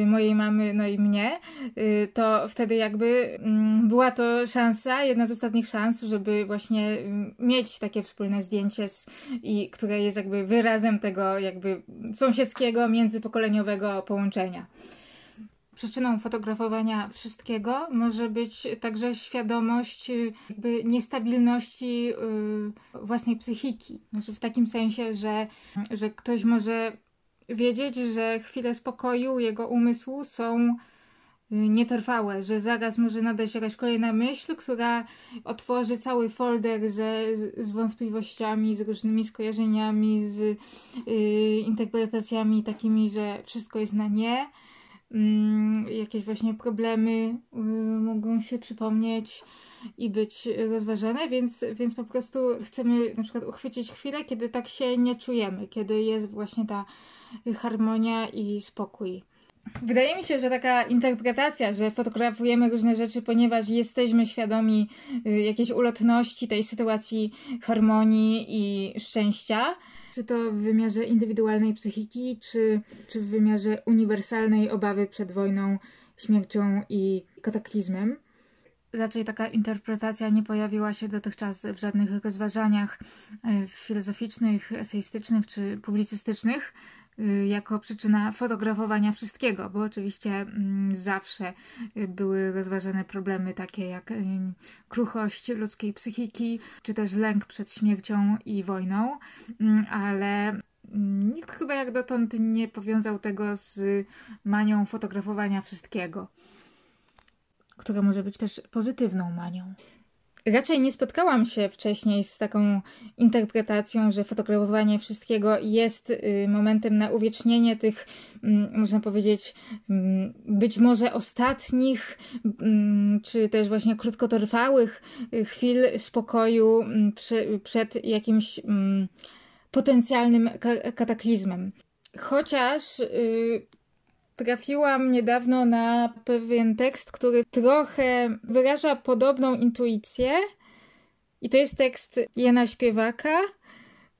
mojej mamy, no i mnie, y, to wtedy jakby mm, była to szansa, jedna z ostatnich szans, żeby właśnie mm, mieć takie wspólne zdjęcie, i, które jest jakby wyrazem tego jakby sąsiedzkiego, międzypokoleniowego połączenia. przyczyną fotografowania wszystkiego może być także świadomość y, jakby niestabilności y, własnej psychiki. Znaczy w takim sensie, że, że ktoś może wiedzieć, że chwile spokoju jego umysłu są y, nietrwałe, że zaraz może nadać jakaś kolejna myśl, która otworzy cały folder ze, z wątpliwościami, z różnymi skojarzeniami, z y, interpretacjami takimi, że wszystko jest na nie. Mm, jakieś właśnie problemy y, mogą się przypomnieć i być rozważane, więc, więc po prostu chcemy na przykład uchwycić chwilę, kiedy tak się nie czujemy, kiedy jest właśnie ta harmonia i spokój. Wydaje mi się, że taka interpretacja, że fotografujemy różne rzeczy, ponieważ jesteśmy świadomi y, jakiejś ulotności tej sytuacji harmonii i szczęścia, czy to w wymiarze indywidualnej psychiki, czy, czy w wymiarze uniwersalnej obawy przed wojną, śmiercią i kataklizmem. Raczej taka interpretacja nie pojawiła się dotychczas w żadnych rozważaniach y, filozoficznych, eseistycznych czy publicystycznych jako przyczyna fotografowania wszystkiego, bo oczywiście mm, zawsze y, były rozważane problemy takie jak y, kruchość ludzkiej psychiki, czy też lęk przed śmiercią i wojną, mm, ale mm, nikt chyba jak dotąd nie powiązał tego z manią fotografowania wszystkiego, która może być też pozytywną manią. Raczej nie spotkałam się wcześniej z taką interpretacją, że fotografowanie wszystkiego jest y, momentem na uwiecznienie tych, mm, można powiedzieć, mm, być może ostatnich, mm, czy też właśnie krótkotrwałych y, chwil spokoju przed jakimś potencjalnym ka- kataklizmem. Chociaż y, trafiłam niedawno na pewien tekst, który trochę wyraża podobną intuicję. I to jest tekst Jana Śpiewaka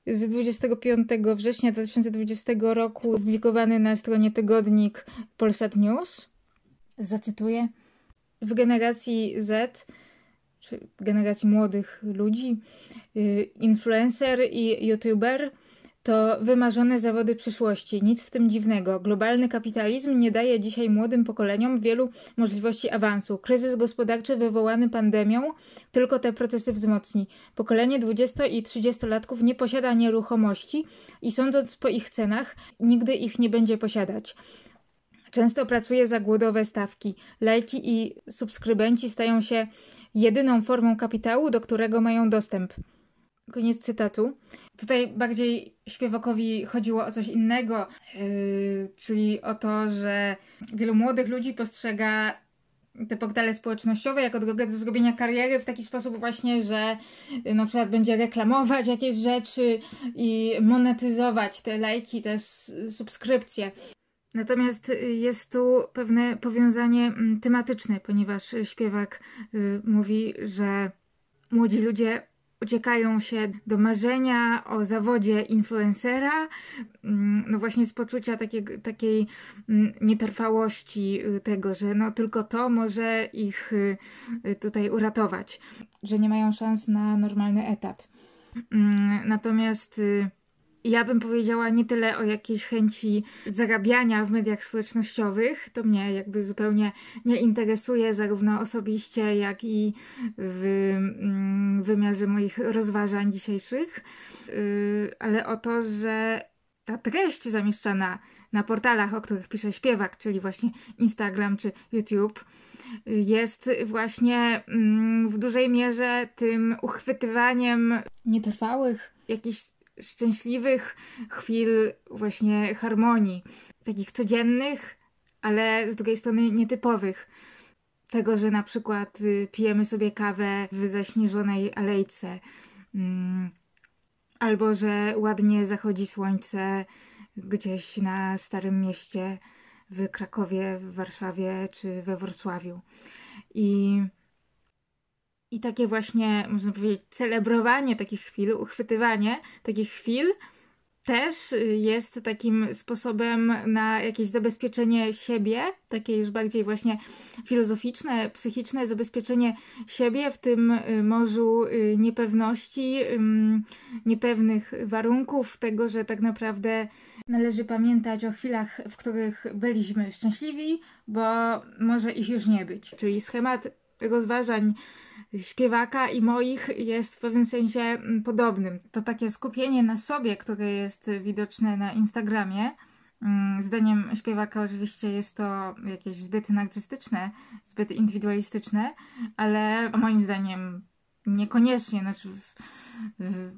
z 25 września 2020 roku, publikowany na stronie tygodnik Polsat News. Zacytuję. W generacji Z, czy generacji młodych ludzi, y, influencer i youtuber to wymarzone zawody przyszłości. Nic w tym dziwnego. Globalny kapitalizm nie daje dzisiaj młodym pokoleniom wielu możliwości awansu. Kryzys gospodarczy wywołany pandemią tylko te procesy wzmocni. Pokolenie 20 i 30-latków nie posiada nieruchomości i sądząc po ich cenach, nigdy ich nie będzie posiadać. Często pracuje za głodowe stawki. Lajki i subskrybenci stają się jedyną formą kapitału, do którego mają dostęp. Koniec cytatu. Tutaj bardziej śpiewakowi chodziło o coś innego, yy, czyli o to, że wielu młodych ludzi postrzega te portale społecznościowe jako drogę do zrobienia kariery w taki sposób właśnie, że na przykład będzie reklamować jakieś rzeczy i monetyzować te lajki, te subskrypcje. Natomiast jest tu pewne powiązanie mm, tematyczne, ponieważ śpiewak y, mówi, że młodzi ludzie uciekają się do marzenia o zawodzie influencera, mm, no właśnie z poczucia takiego, takiej mm, nietrwałości y, tego, że no tylko to może ich y, y, tutaj uratować, że nie mają szans na normalny etat. Mm, Natomiast ja bym powiedziała nie tyle o jakiejś chęci zarabiania w mediach społecznościowych. To mnie jakby zupełnie nie interesuje, zarówno osobiście, jak i w mm, wymiarze moich rozważań dzisiejszych. Yy, Ale o to, że ta treść zamieszczana na portalach, o których pisze śpiewak, czyli właśnie Instagram czy YouTube, jest właśnie mm, w dużej mierze tym uchwytywaniem nietrwałych, jakichś szczęśliwych chwil właśnie harmonii, takich codziennych, ale z drugiej strony nietypowych. Tego, że na przykład y, pijemy sobie kawę w zaśnieżonej alejce, mm, albo że ładnie zachodzi słońce gdzieś na Starym Mieście, w Krakowie, w Warszawie czy we Wrocławiu. I i takie właśnie, można powiedzieć, celebrowanie takich chwil, uchwytywanie takich chwil, też y, jest takim sposobem na jakieś zabezpieczenie siebie, takie już bardziej właśnie filozoficzne, psychiczne zabezpieczenie siebie w tym y, morzu y, niepewności, niepewnych warunków, tego, że tak naprawdę należy pamiętać o chwilach, w których byliśmy szczęśliwi, bo może ich już nie być. Czyli schemat rozważań śpiewaka i moich jest w pewnym sensie mm, podobnym. To takie skupienie na sobie, które jest widoczne na Instagramie. Mm, Zdaniem śpiewaka oczywiście jest to jakieś zbyt narcystyczne, zbyt indywidualistyczne, ale moim zdaniem niekoniecznie. Znaczy, w, w,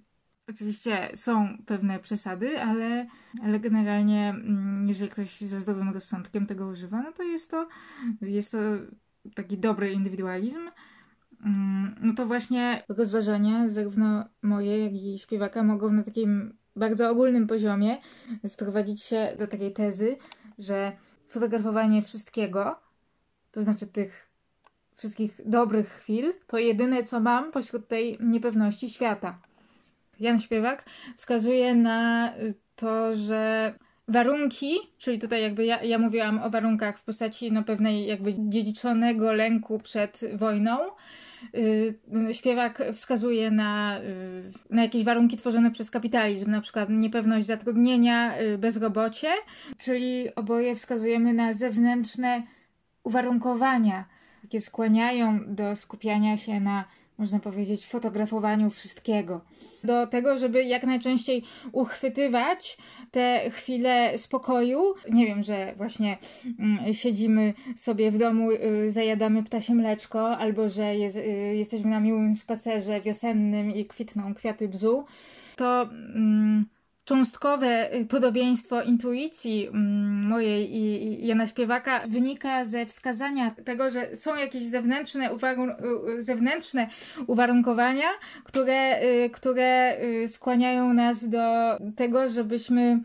oczywiście są pewne przesady, ale, ale generalnie, mm, jeżeli ktoś ze zdrowym rozsądkiem tego używa, no to jest to, jest to taki dobry indywidualizm. Mm, No to właśnie rozważania, zarówno moje, jak i śpiewaka, mogą na takim bardzo ogólnym poziomie sprowadzić się do takiej tezy, że fotografowanie wszystkiego, to znaczy tych wszystkich dobrych chwil, to jedyne co mam pośród tej niepewności świata. Jan Śpiewak wskazuje na to, że warunki, czyli tutaj jakby ja, ja mówiłam o warunkach w postaci no, pewnej jakby dziedziczonego lęku przed wojną, y, śpiewak wskazuje na, y, na jakieś warunki tworzone przez kapitalizm, na przykład niepewność zatrudnienia, y, bezrobocie, czyli oboje wskazujemy na zewnętrzne uwarunkowania, jakie skłaniają do skupiania się na, można powiedzieć, fotografowaniu wszystkiego. Do tego, żeby jak najczęściej uchwytywać te chwile spokoju. Nie wiem, że właśnie mm, siedzimy sobie w domu, y, zajadamy ptasie mleczko, albo że jest, y, jesteśmy na miłym spacerze wiosennym i kwitną kwiaty bzu. To mm, cząstkowe y, podobieństwo intuicji mm, mojej i, Jana Śpiewaka wynika ze wskazania tego, że są jakieś zewnętrzne, uwarun- zewnętrzne uwarunkowania, które, y, które y, skłaniają nas do tego, żebyśmy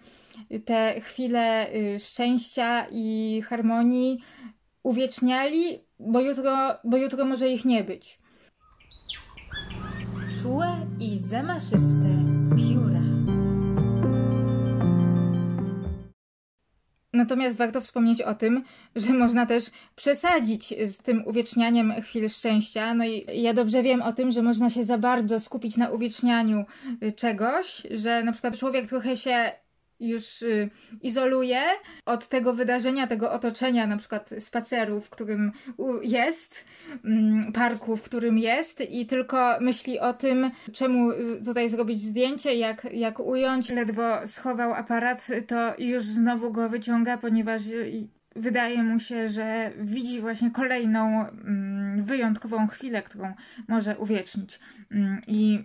te chwile szczęścia i harmonii uwieczniali, bo jutro, bo jutro może ich nie być. Czułe i zamaszyste pióra. Natomiast warto wspomnieć o tym, że można też przesadzić z tym uwiecznianiem chwil szczęścia. No i ja dobrze wiem o tym, że można się za bardzo skupić na uwiecznianiu czegoś, że na przykład człowiek trochę się już y, izoluje od tego wydarzenia, tego otoczenia, na przykład spaceru, w którym jest, mm, parku, w którym jest i tylko myśli o tym, czemu tutaj zrobić zdjęcie, jak, jak ująć. Ledwo schował aparat, to już znowu go wyciąga, ponieważ y, wydaje mu się, że widzi właśnie kolejną mm, wyjątkową chwilę, którą może uwiecznić. Mm, I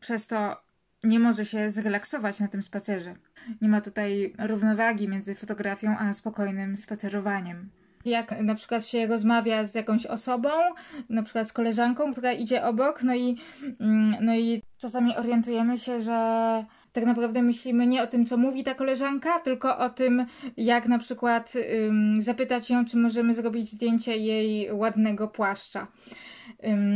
przez to nie może się zrelaksować na tym spacerze. Nie ma tutaj równowagi między fotografią a spokojnym spacerowaniem. Jak na przykład się rozmawia z jakąś osobą, na przykład z koleżanką, która idzie obok, no i, mm, no i czasami orientujemy się, że tak naprawdę myślimy nie o tym, co mówi ta koleżanka, tylko o tym, jak na przykład zapytać ją, czy możemy zrobić zdjęcie jej ładnego płaszcza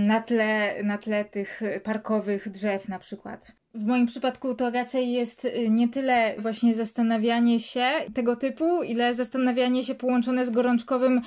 na tle, na tle tych parkowych drzew na przykład. W moim przypadku to raczej jest y, nie tyle właśnie zastanawianie się tego typu, ile zastanawianie się połączone z gorączkowym,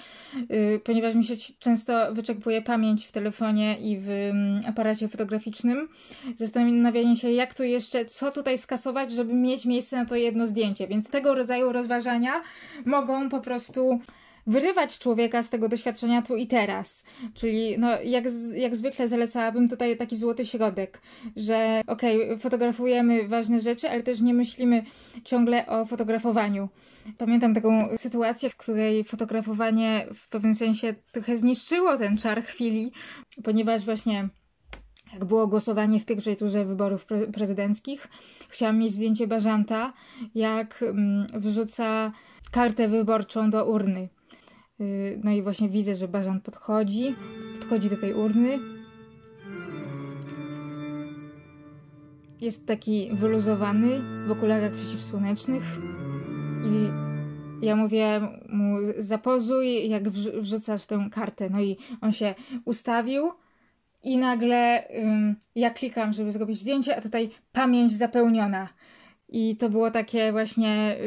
y, ponieważ mi się często wyczerpuje pamięć w telefonie i w mm, aparacie fotograficznym. Zastanawianie się, jak tu jeszcze, co tutaj skasować, żeby mieć miejsce na to jedno zdjęcie. Więc tego rodzaju rozważania mogą po prostu wyrywać człowieka z tego doświadczenia tu i teraz. Czyli no, jak, jak zwykle zalecałabym tutaj taki złoty środek, że okej, fotografujemy ważne rzeczy, ale też nie myślimy ciągle o fotografowaniu. Pamiętam taką sytuację, w której fotografowanie w pewnym sensie trochę zniszczyło ten czar chwili, ponieważ właśnie jak było głosowanie w pierwszej turze wyborów pre- prezydenckich, chciałam mieć zdjęcie Bażanta, jak mm, wrzuca kartę wyborczą do urny. Yy, No i właśnie widzę, że Bażant podchodzi, podchodzi do tej urny. Jest taki wyluzowany w okularach przeciwsłonecznych i ja mówię mu zapozuj, jak wrz- wrzucasz tę kartę. No i on się ustawił i nagle ym, ja klikam, żeby zrobić zdjęcie, a tutaj pamięć zapełniona. I to było takie właśnie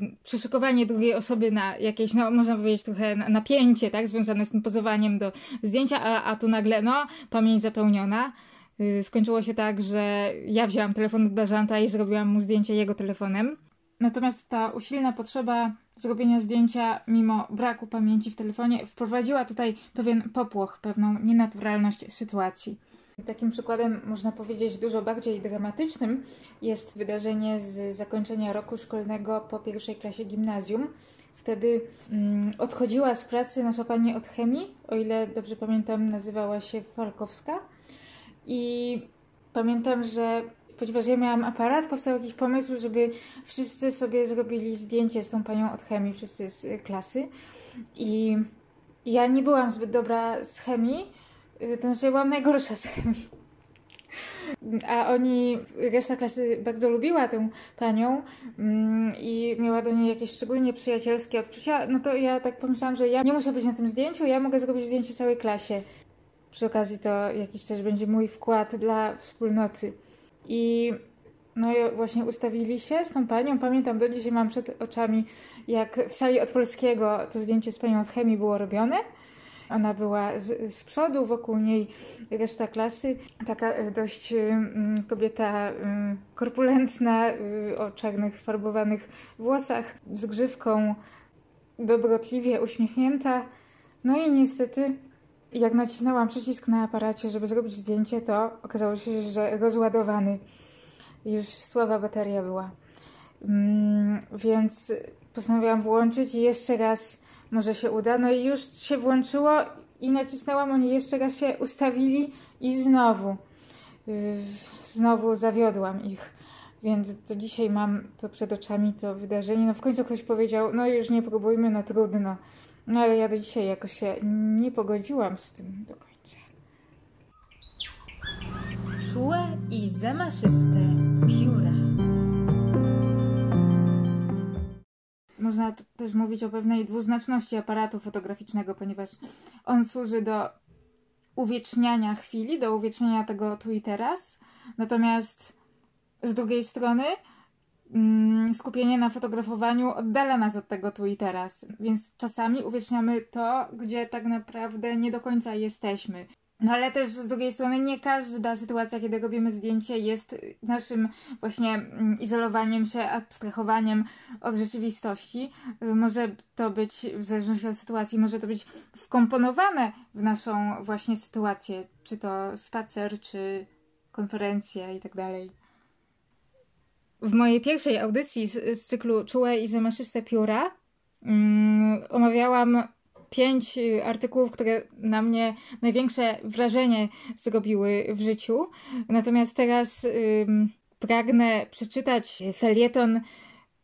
yy, przeszykowanie drugiej osoby na jakieś, no można powiedzieć trochę napięcie, tak, związane z tym pozowaniem do zdjęcia, a, a tu nagle, no, pamięć zapełniona. Yy, skończyło się tak, że ja wzięłam telefon od Barzanta i zrobiłam mu zdjęcie jego telefonem. Natomiast ta usilna potrzeba zrobienia zdjęcia mimo braku pamięci w telefonie wprowadziła tutaj pewien popłoch, pewną nienaturalność sytuacji. Takim przykładem, można powiedzieć, dużo bardziej dramatycznym jest wydarzenie z zakończenia roku szkolnego po pierwszej klasie gimnazjum. Wtedy mm, odchodziła z pracy nasza pani od chemii, o ile dobrze pamiętam, nazywała się Falkowska. I pamiętam, że ponieważ ja miałam aparat, powstał jakiś pomysł, żeby wszyscy sobie zrobili zdjęcie z tą panią od chemii, wszyscy z klasy. I ja nie byłam zbyt dobra z chemii, to znaczy byłam najgorsza z chemii. A oni, reszta klasy bardzo lubiła tę panią mm, i miała do niej jakieś szczególnie przyjacielskie odczucia, no to ja tak pomyślałam, że ja nie muszę być na tym zdjęciu, ja mogę zrobić zdjęcie całej klasie. Przy okazji to jakiś też będzie mój wkład dla wspólnoty. I no i właśnie ustawili się z tą panią. Pamiętam, do dzisiaj mam przed oczami, jak w sali od polskiego to zdjęcie z panią od chemii było robione. Ona była z, z przodu, wokół niej reszta klasy. Taka e, dość um, kobieta um, korpulentna, o czarnych, farbowanych włosach, z grzywką, dobrotliwie uśmiechnięta. No i niestety, jak nacisnęłam przycisk na aparacie, żeby zrobić zdjęcie, to okazało się, że rozładowany. Już słaba bateria była. więc postanowiłam włączyć i jeszcze raz może się uda. No i już się włączyło i nacisnęłam, oni jeszcze raz się ustawili i znowu, znowu zawiodłam ich. Więc do dzisiaj mam to przed oczami, to wydarzenie. No w końcu ktoś powiedział, no już nie próbujmy, no trudno. No ale ja do dzisiaj jakoś się nie pogodziłam z tym do końca. Czułe i zamaszyste pióra. Można też mówić o pewnej dwuznaczności aparatu fotograficznego, ponieważ on służy do uwieczniania chwili, do uwieczniania tego tu i teraz. Natomiast z drugiej strony mm, skupienie na fotografowaniu oddala nas od tego tu i teraz. Więc czasami uwieczniamy to, gdzie tak naprawdę nie do końca jesteśmy. No ale też z drugiej strony nie każda sytuacja, kiedy robimy zdjęcie, jest naszym właśnie mm, izolowaniem się, abstrahowaniem od rzeczywistości. Y, może to być, w zależności od sytuacji, może to być wkomponowane w naszą właśnie sytuację, czy to spacer, czy konferencja i tak dalej. W mojej pierwszej audycji z, z cyklu Czułe i zamaszyste pióra um, omawiałam pięć y, artykułów, które na mnie największe wrażenie zrobiły w życiu. Natomiast teraz pragnę przeczytać felieton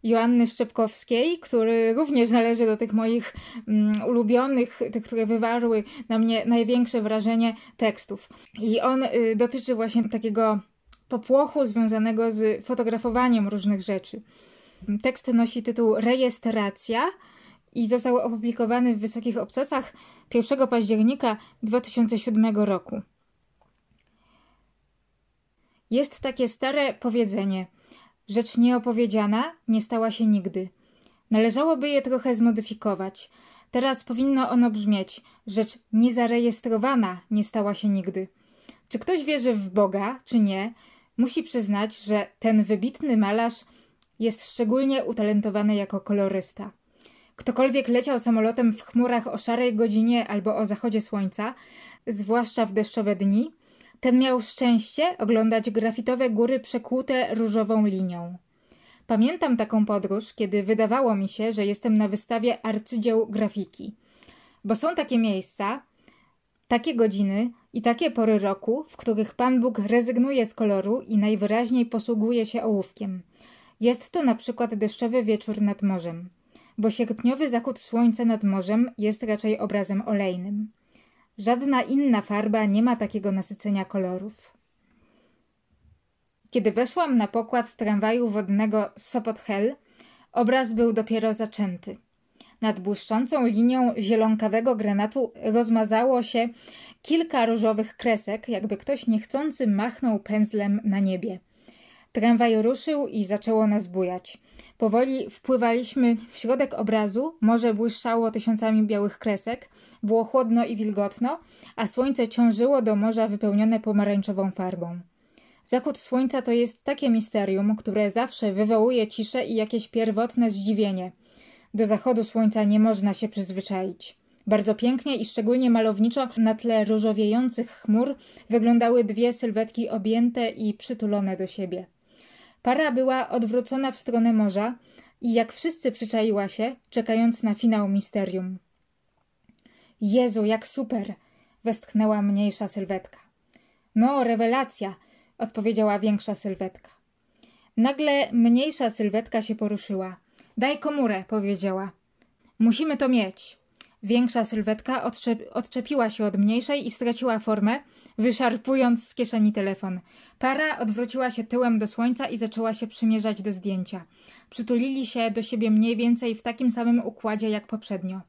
Joanny Szczepkowskiej, który również należy do tych moich ulubionych, tych, które wywarły na mnie największe wrażenie tekstów. I on y, dotyczy właśnie takiego popłochu związanego z fotografowaniem różnych rzeczy. Tekst nosi tytuł Rejestracja i został opublikowany w Wysokich Obcasach 1 października 2007 roku. Jest takie stare powiedzenie: Rzecz nieopowiedziana nie stała się nigdy. Należałoby je trochę zmodyfikować. Teraz powinno ono brzmieć: Rzecz niezarejestrowana nie stała się nigdy. Czy ktoś wierzy w Boga, czy nie, musi przyznać, że ten wybitny malarz jest szczególnie utalentowany jako kolorysta. Ktokolwiek leciał samolotem w chmurach o szarej godzinie albo o zachodzie słońca, zwłaszcza w deszczowe dni, ten miał szczęście oglądać grafitowe góry przekłute różową linią. Pamiętam taką podróż, kiedy wydawało mi się, że jestem na wystawie arcydzieł grafiki. Bo są takie miejsca, takie godziny i takie pory roku, w których Pan Bóg rezygnuje z koloru i najwyraźniej posługuje się ołówkiem. Jest to na przykład deszczowy wieczór nad morzem bo sierpniowy zachód słońca nad morzem jest raczej obrazem olejnym. Żadna inna farba nie ma takiego nasycenia kolorów. Kiedy weszłam na pokład tramwaju wodnego Sopot Hell, obraz był dopiero zaczęty. Nad błyszczącą linią zielonkawego granatu rozmazało się kilka różowych kresek, jakby ktoś niechcący machnął pędzlem na niebie. Tramwaj ruszył i zaczęło nas bujać. Powoli wpływaliśmy w środek obrazu, morze błyszczało tysiącami białych kresek, było chłodno i wilgotno, a słońce ciążyło do morza wypełnione pomarańczową farbą. Zachód słońca to jest takie misterium, które zawsze wywołuje ciszę i jakieś pierwotne zdziwienie. Do zachodu słońca nie można się przyzwyczaić. Bardzo pięknie i szczególnie malowniczo na tle różowiejących chmur wyglądały dwie sylwetki objęte i przytulone do siebie. Para była odwrócona w stronę morza i jak wszyscy przyczaiła się, czekając na finał misterium. Jezu, jak super! westchnęła mniejsza sylwetka. No, rewelacja! odpowiedziała większa sylwetka. Nagle mniejsza sylwetka się poruszyła. Daj komórę, powiedziała. Musimy to mieć. Większa sylwetka odczep odczepiła się od mniejszej i straciła formę, wyszarpując z kieszeni telefon. Para odwróciła się tyłem do słońca i zaczęła się przymierzać do zdjęcia. Przytulili się do siebie mniej więcej w takim samym układzie jak poprzednio.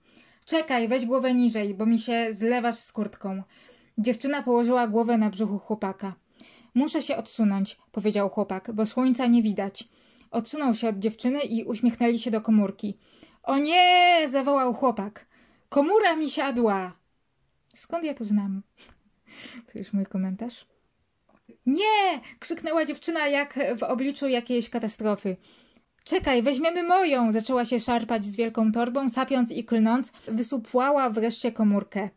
Czekaj, weź głowę niżej, bo mi się zlewasz z kurtką. Dziewczyna położyła głowę na brzuchu chłopaka. Muszę się odsunąć, powiedział chłopak, bo słońca nie widać. Odsunął się od dziewczyny i uśmiechnęli się do komórki. O nie! zawołał chłopak. Komura mi siadła! Skąd ja to znam? To już mój komentarz. Nie! krzyknęła dziewczyna jak w obliczu jakiejś katastrofy. Czekaj, weźmiemy moją! Zaczęła się szarpać z wielką torbą, sapiąc i klnąc, wysupłała wreszcie komórkę.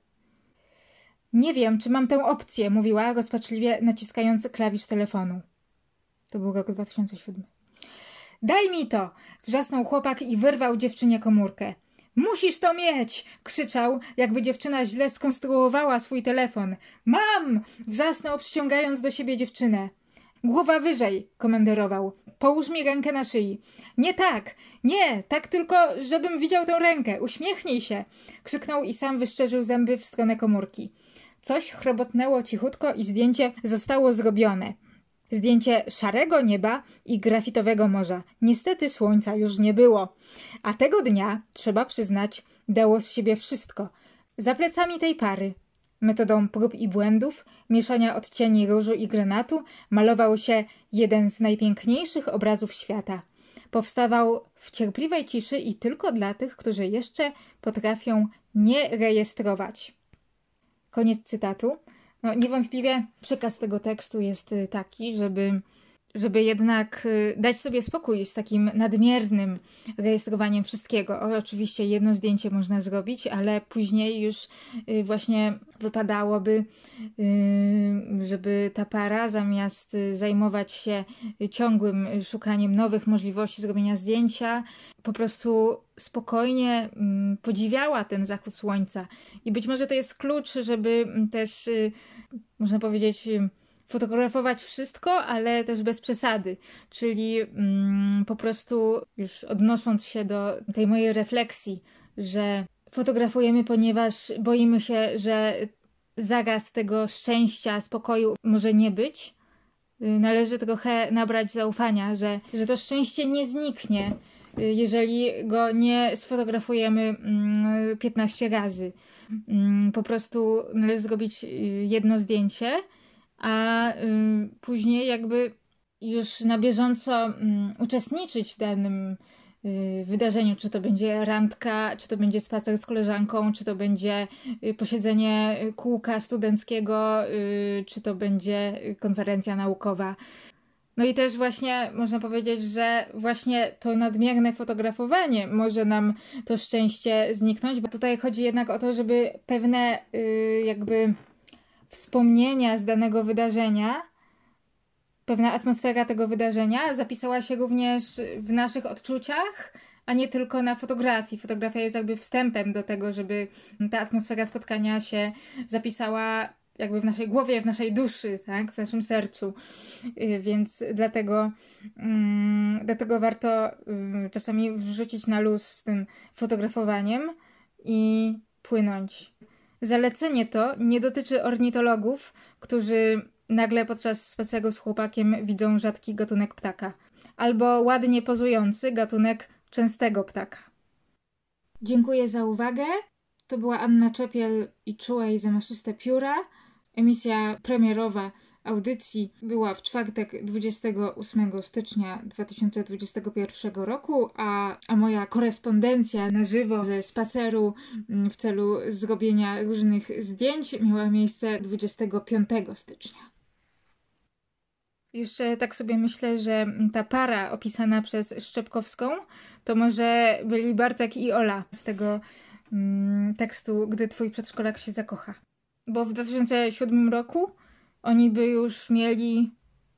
Nie wiem, czy mam tę opcję, mówiła, rozpaczliwie naciskając klawisz telefonu. To był rok 2007. Daj mi to! wrzasnął chłopak i wyrwał dziewczynie komórkę. Musisz to mieć! krzyczał, jakby dziewczyna źle skonstruowała swój telefon. Mam! wrzasnął, przyciągając do siebie dziewczynę. Głowa wyżej, komenderował. Połóż mi rękę na szyi. Nie tak! Nie! Tak tylko, żebym widział tę rękę. Uśmiechnij się! krzyknął i sam wyszczerzył zęby w stronę komórki. Coś chrobotnęło cichutko i zdjęcie zostało zrobione. Zdjęcie szarego nieba i grafitowego morza. Niestety słońca już nie było. A tego dnia, trzeba przyznać, dało z siebie wszystko. Za plecami tej pary, metodą prób i błędów, mieszania odcieni różu i granatu, malował się jeden z najpiękniejszych obrazów świata. Powstawał w cierpliwej ciszy i tylko dla tych, którzy jeszcze potrafią nie rejestrować. Koniec cytatu. No, niewątpliwie przekaz tego tekstu jest y, taki, żeby, żeby jednak y, dać sobie spokój z takim nadmiernym rejestrowaniem wszystkiego. Oczywiście jedno zdjęcie można zrobić, ale później już y, właśnie wypadałoby, żeby ta para zamiast zajmować się ciągłym szukaniem nowych możliwości zrobienia zdjęcia, po prostu spokojnie mm, podziwiała ten zachód słońca. I być może to jest klucz, żeby mm, też, y, można powiedzieć, y, fotografować wszystko, ale też bez przesady. Czyli mm, po prostu już odnosząc się do tej mojej refleksji, że fotografujemy, ponieważ boimy się, że zaraz tego szczęścia, spokoju może nie być. Należy trochę nabrać zaufania, że, że to szczęście nie zniknie, jeżeli go nie sfotografujemy 15 mm, razy. Mm, po prostu należy zrobić y, jedno zdjęcie, a y, później jakby już na bieżąco mm, uczestniczyć w danym y, wydarzeniu, czy to będzie randka, czy to będzie spacer z koleżanką, czy to będzie posiedzenie kółka studenckiego, czy to będzie konferencja naukowa. No i też właśnie można powiedzieć, że właśnie to nadmierne fotografowanie może nam to szczęście zniknąć, bo tutaj chodzi jednak o to, żeby pewne jakby wspomnienia z danego wydarzenia, pewna atmosfera tego wydarzenia zapisała się również w naszych odczuciach, a nie tylko na fotografii. Fotografia jest jakby wstępem do tego, żeby ta atmosfera spotkania się zapisała jakby w naszej głowie, w naszej duszy, tak, w naszym sercu. Y, więc dlatego, um, dlatego warto um, czasami wrzucić na luz z tym fotografowaniem i płynąć. Zalecenie to nie dotyczy ornitologów, którzy nagle podczas spaceru z chłopakiem widzą rzadki gatunek ptaka, albo ładnie pozujący gatunek częstego ptaka. Dziękuję za uwagę. To była Anna Czepiel i Czułej Zamaszyste Pióra emisja premierowa audycji była w czwartek 28 stycznia 2021 roku, a, a moja korespondencja na żywo ze spaceru mm, w celu zrobienia różnych zdjęć miała miejsce 25 stycznia. Jeszcze tak sobie myślę, że ta para opisana przez Szczepkowską to może byli Bartek i Ola z tego mm, tekstu Gdy twój przedszkolak się zakocha. Bo w 2007 roku oni by już mieli,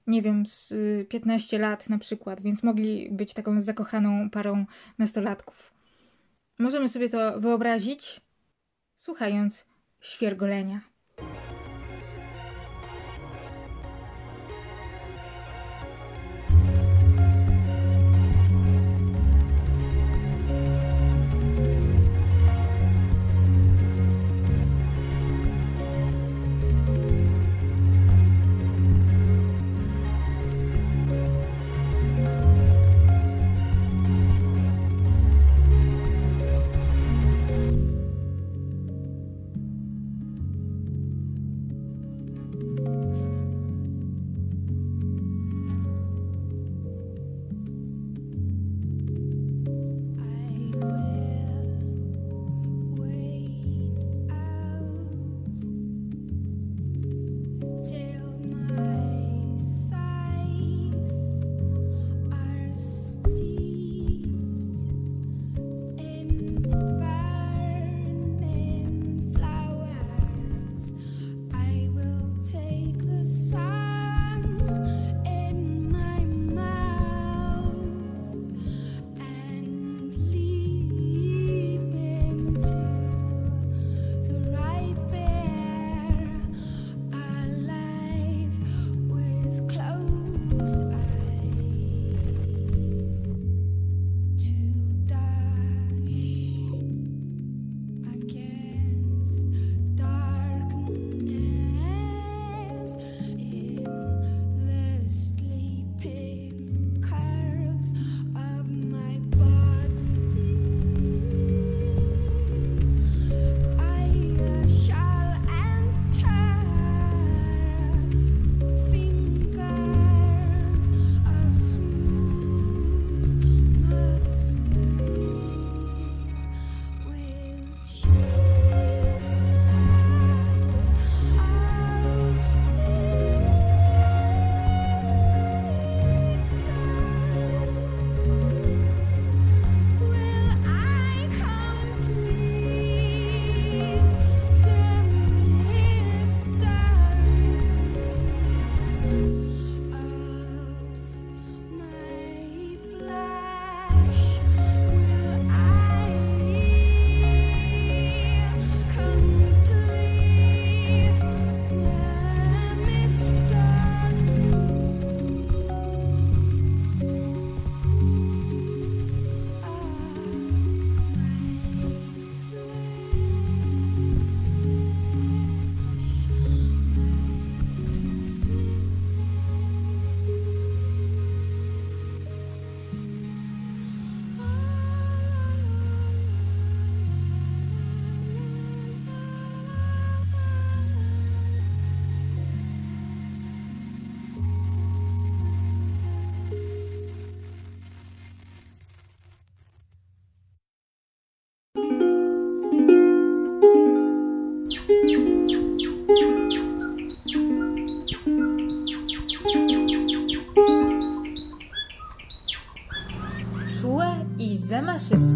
nie wiem, z 15 lat na przykład, więc mogli być taką zakochaną parą nastolatków. Możemy sobie to wyobrazić, słuchając świergolenia. I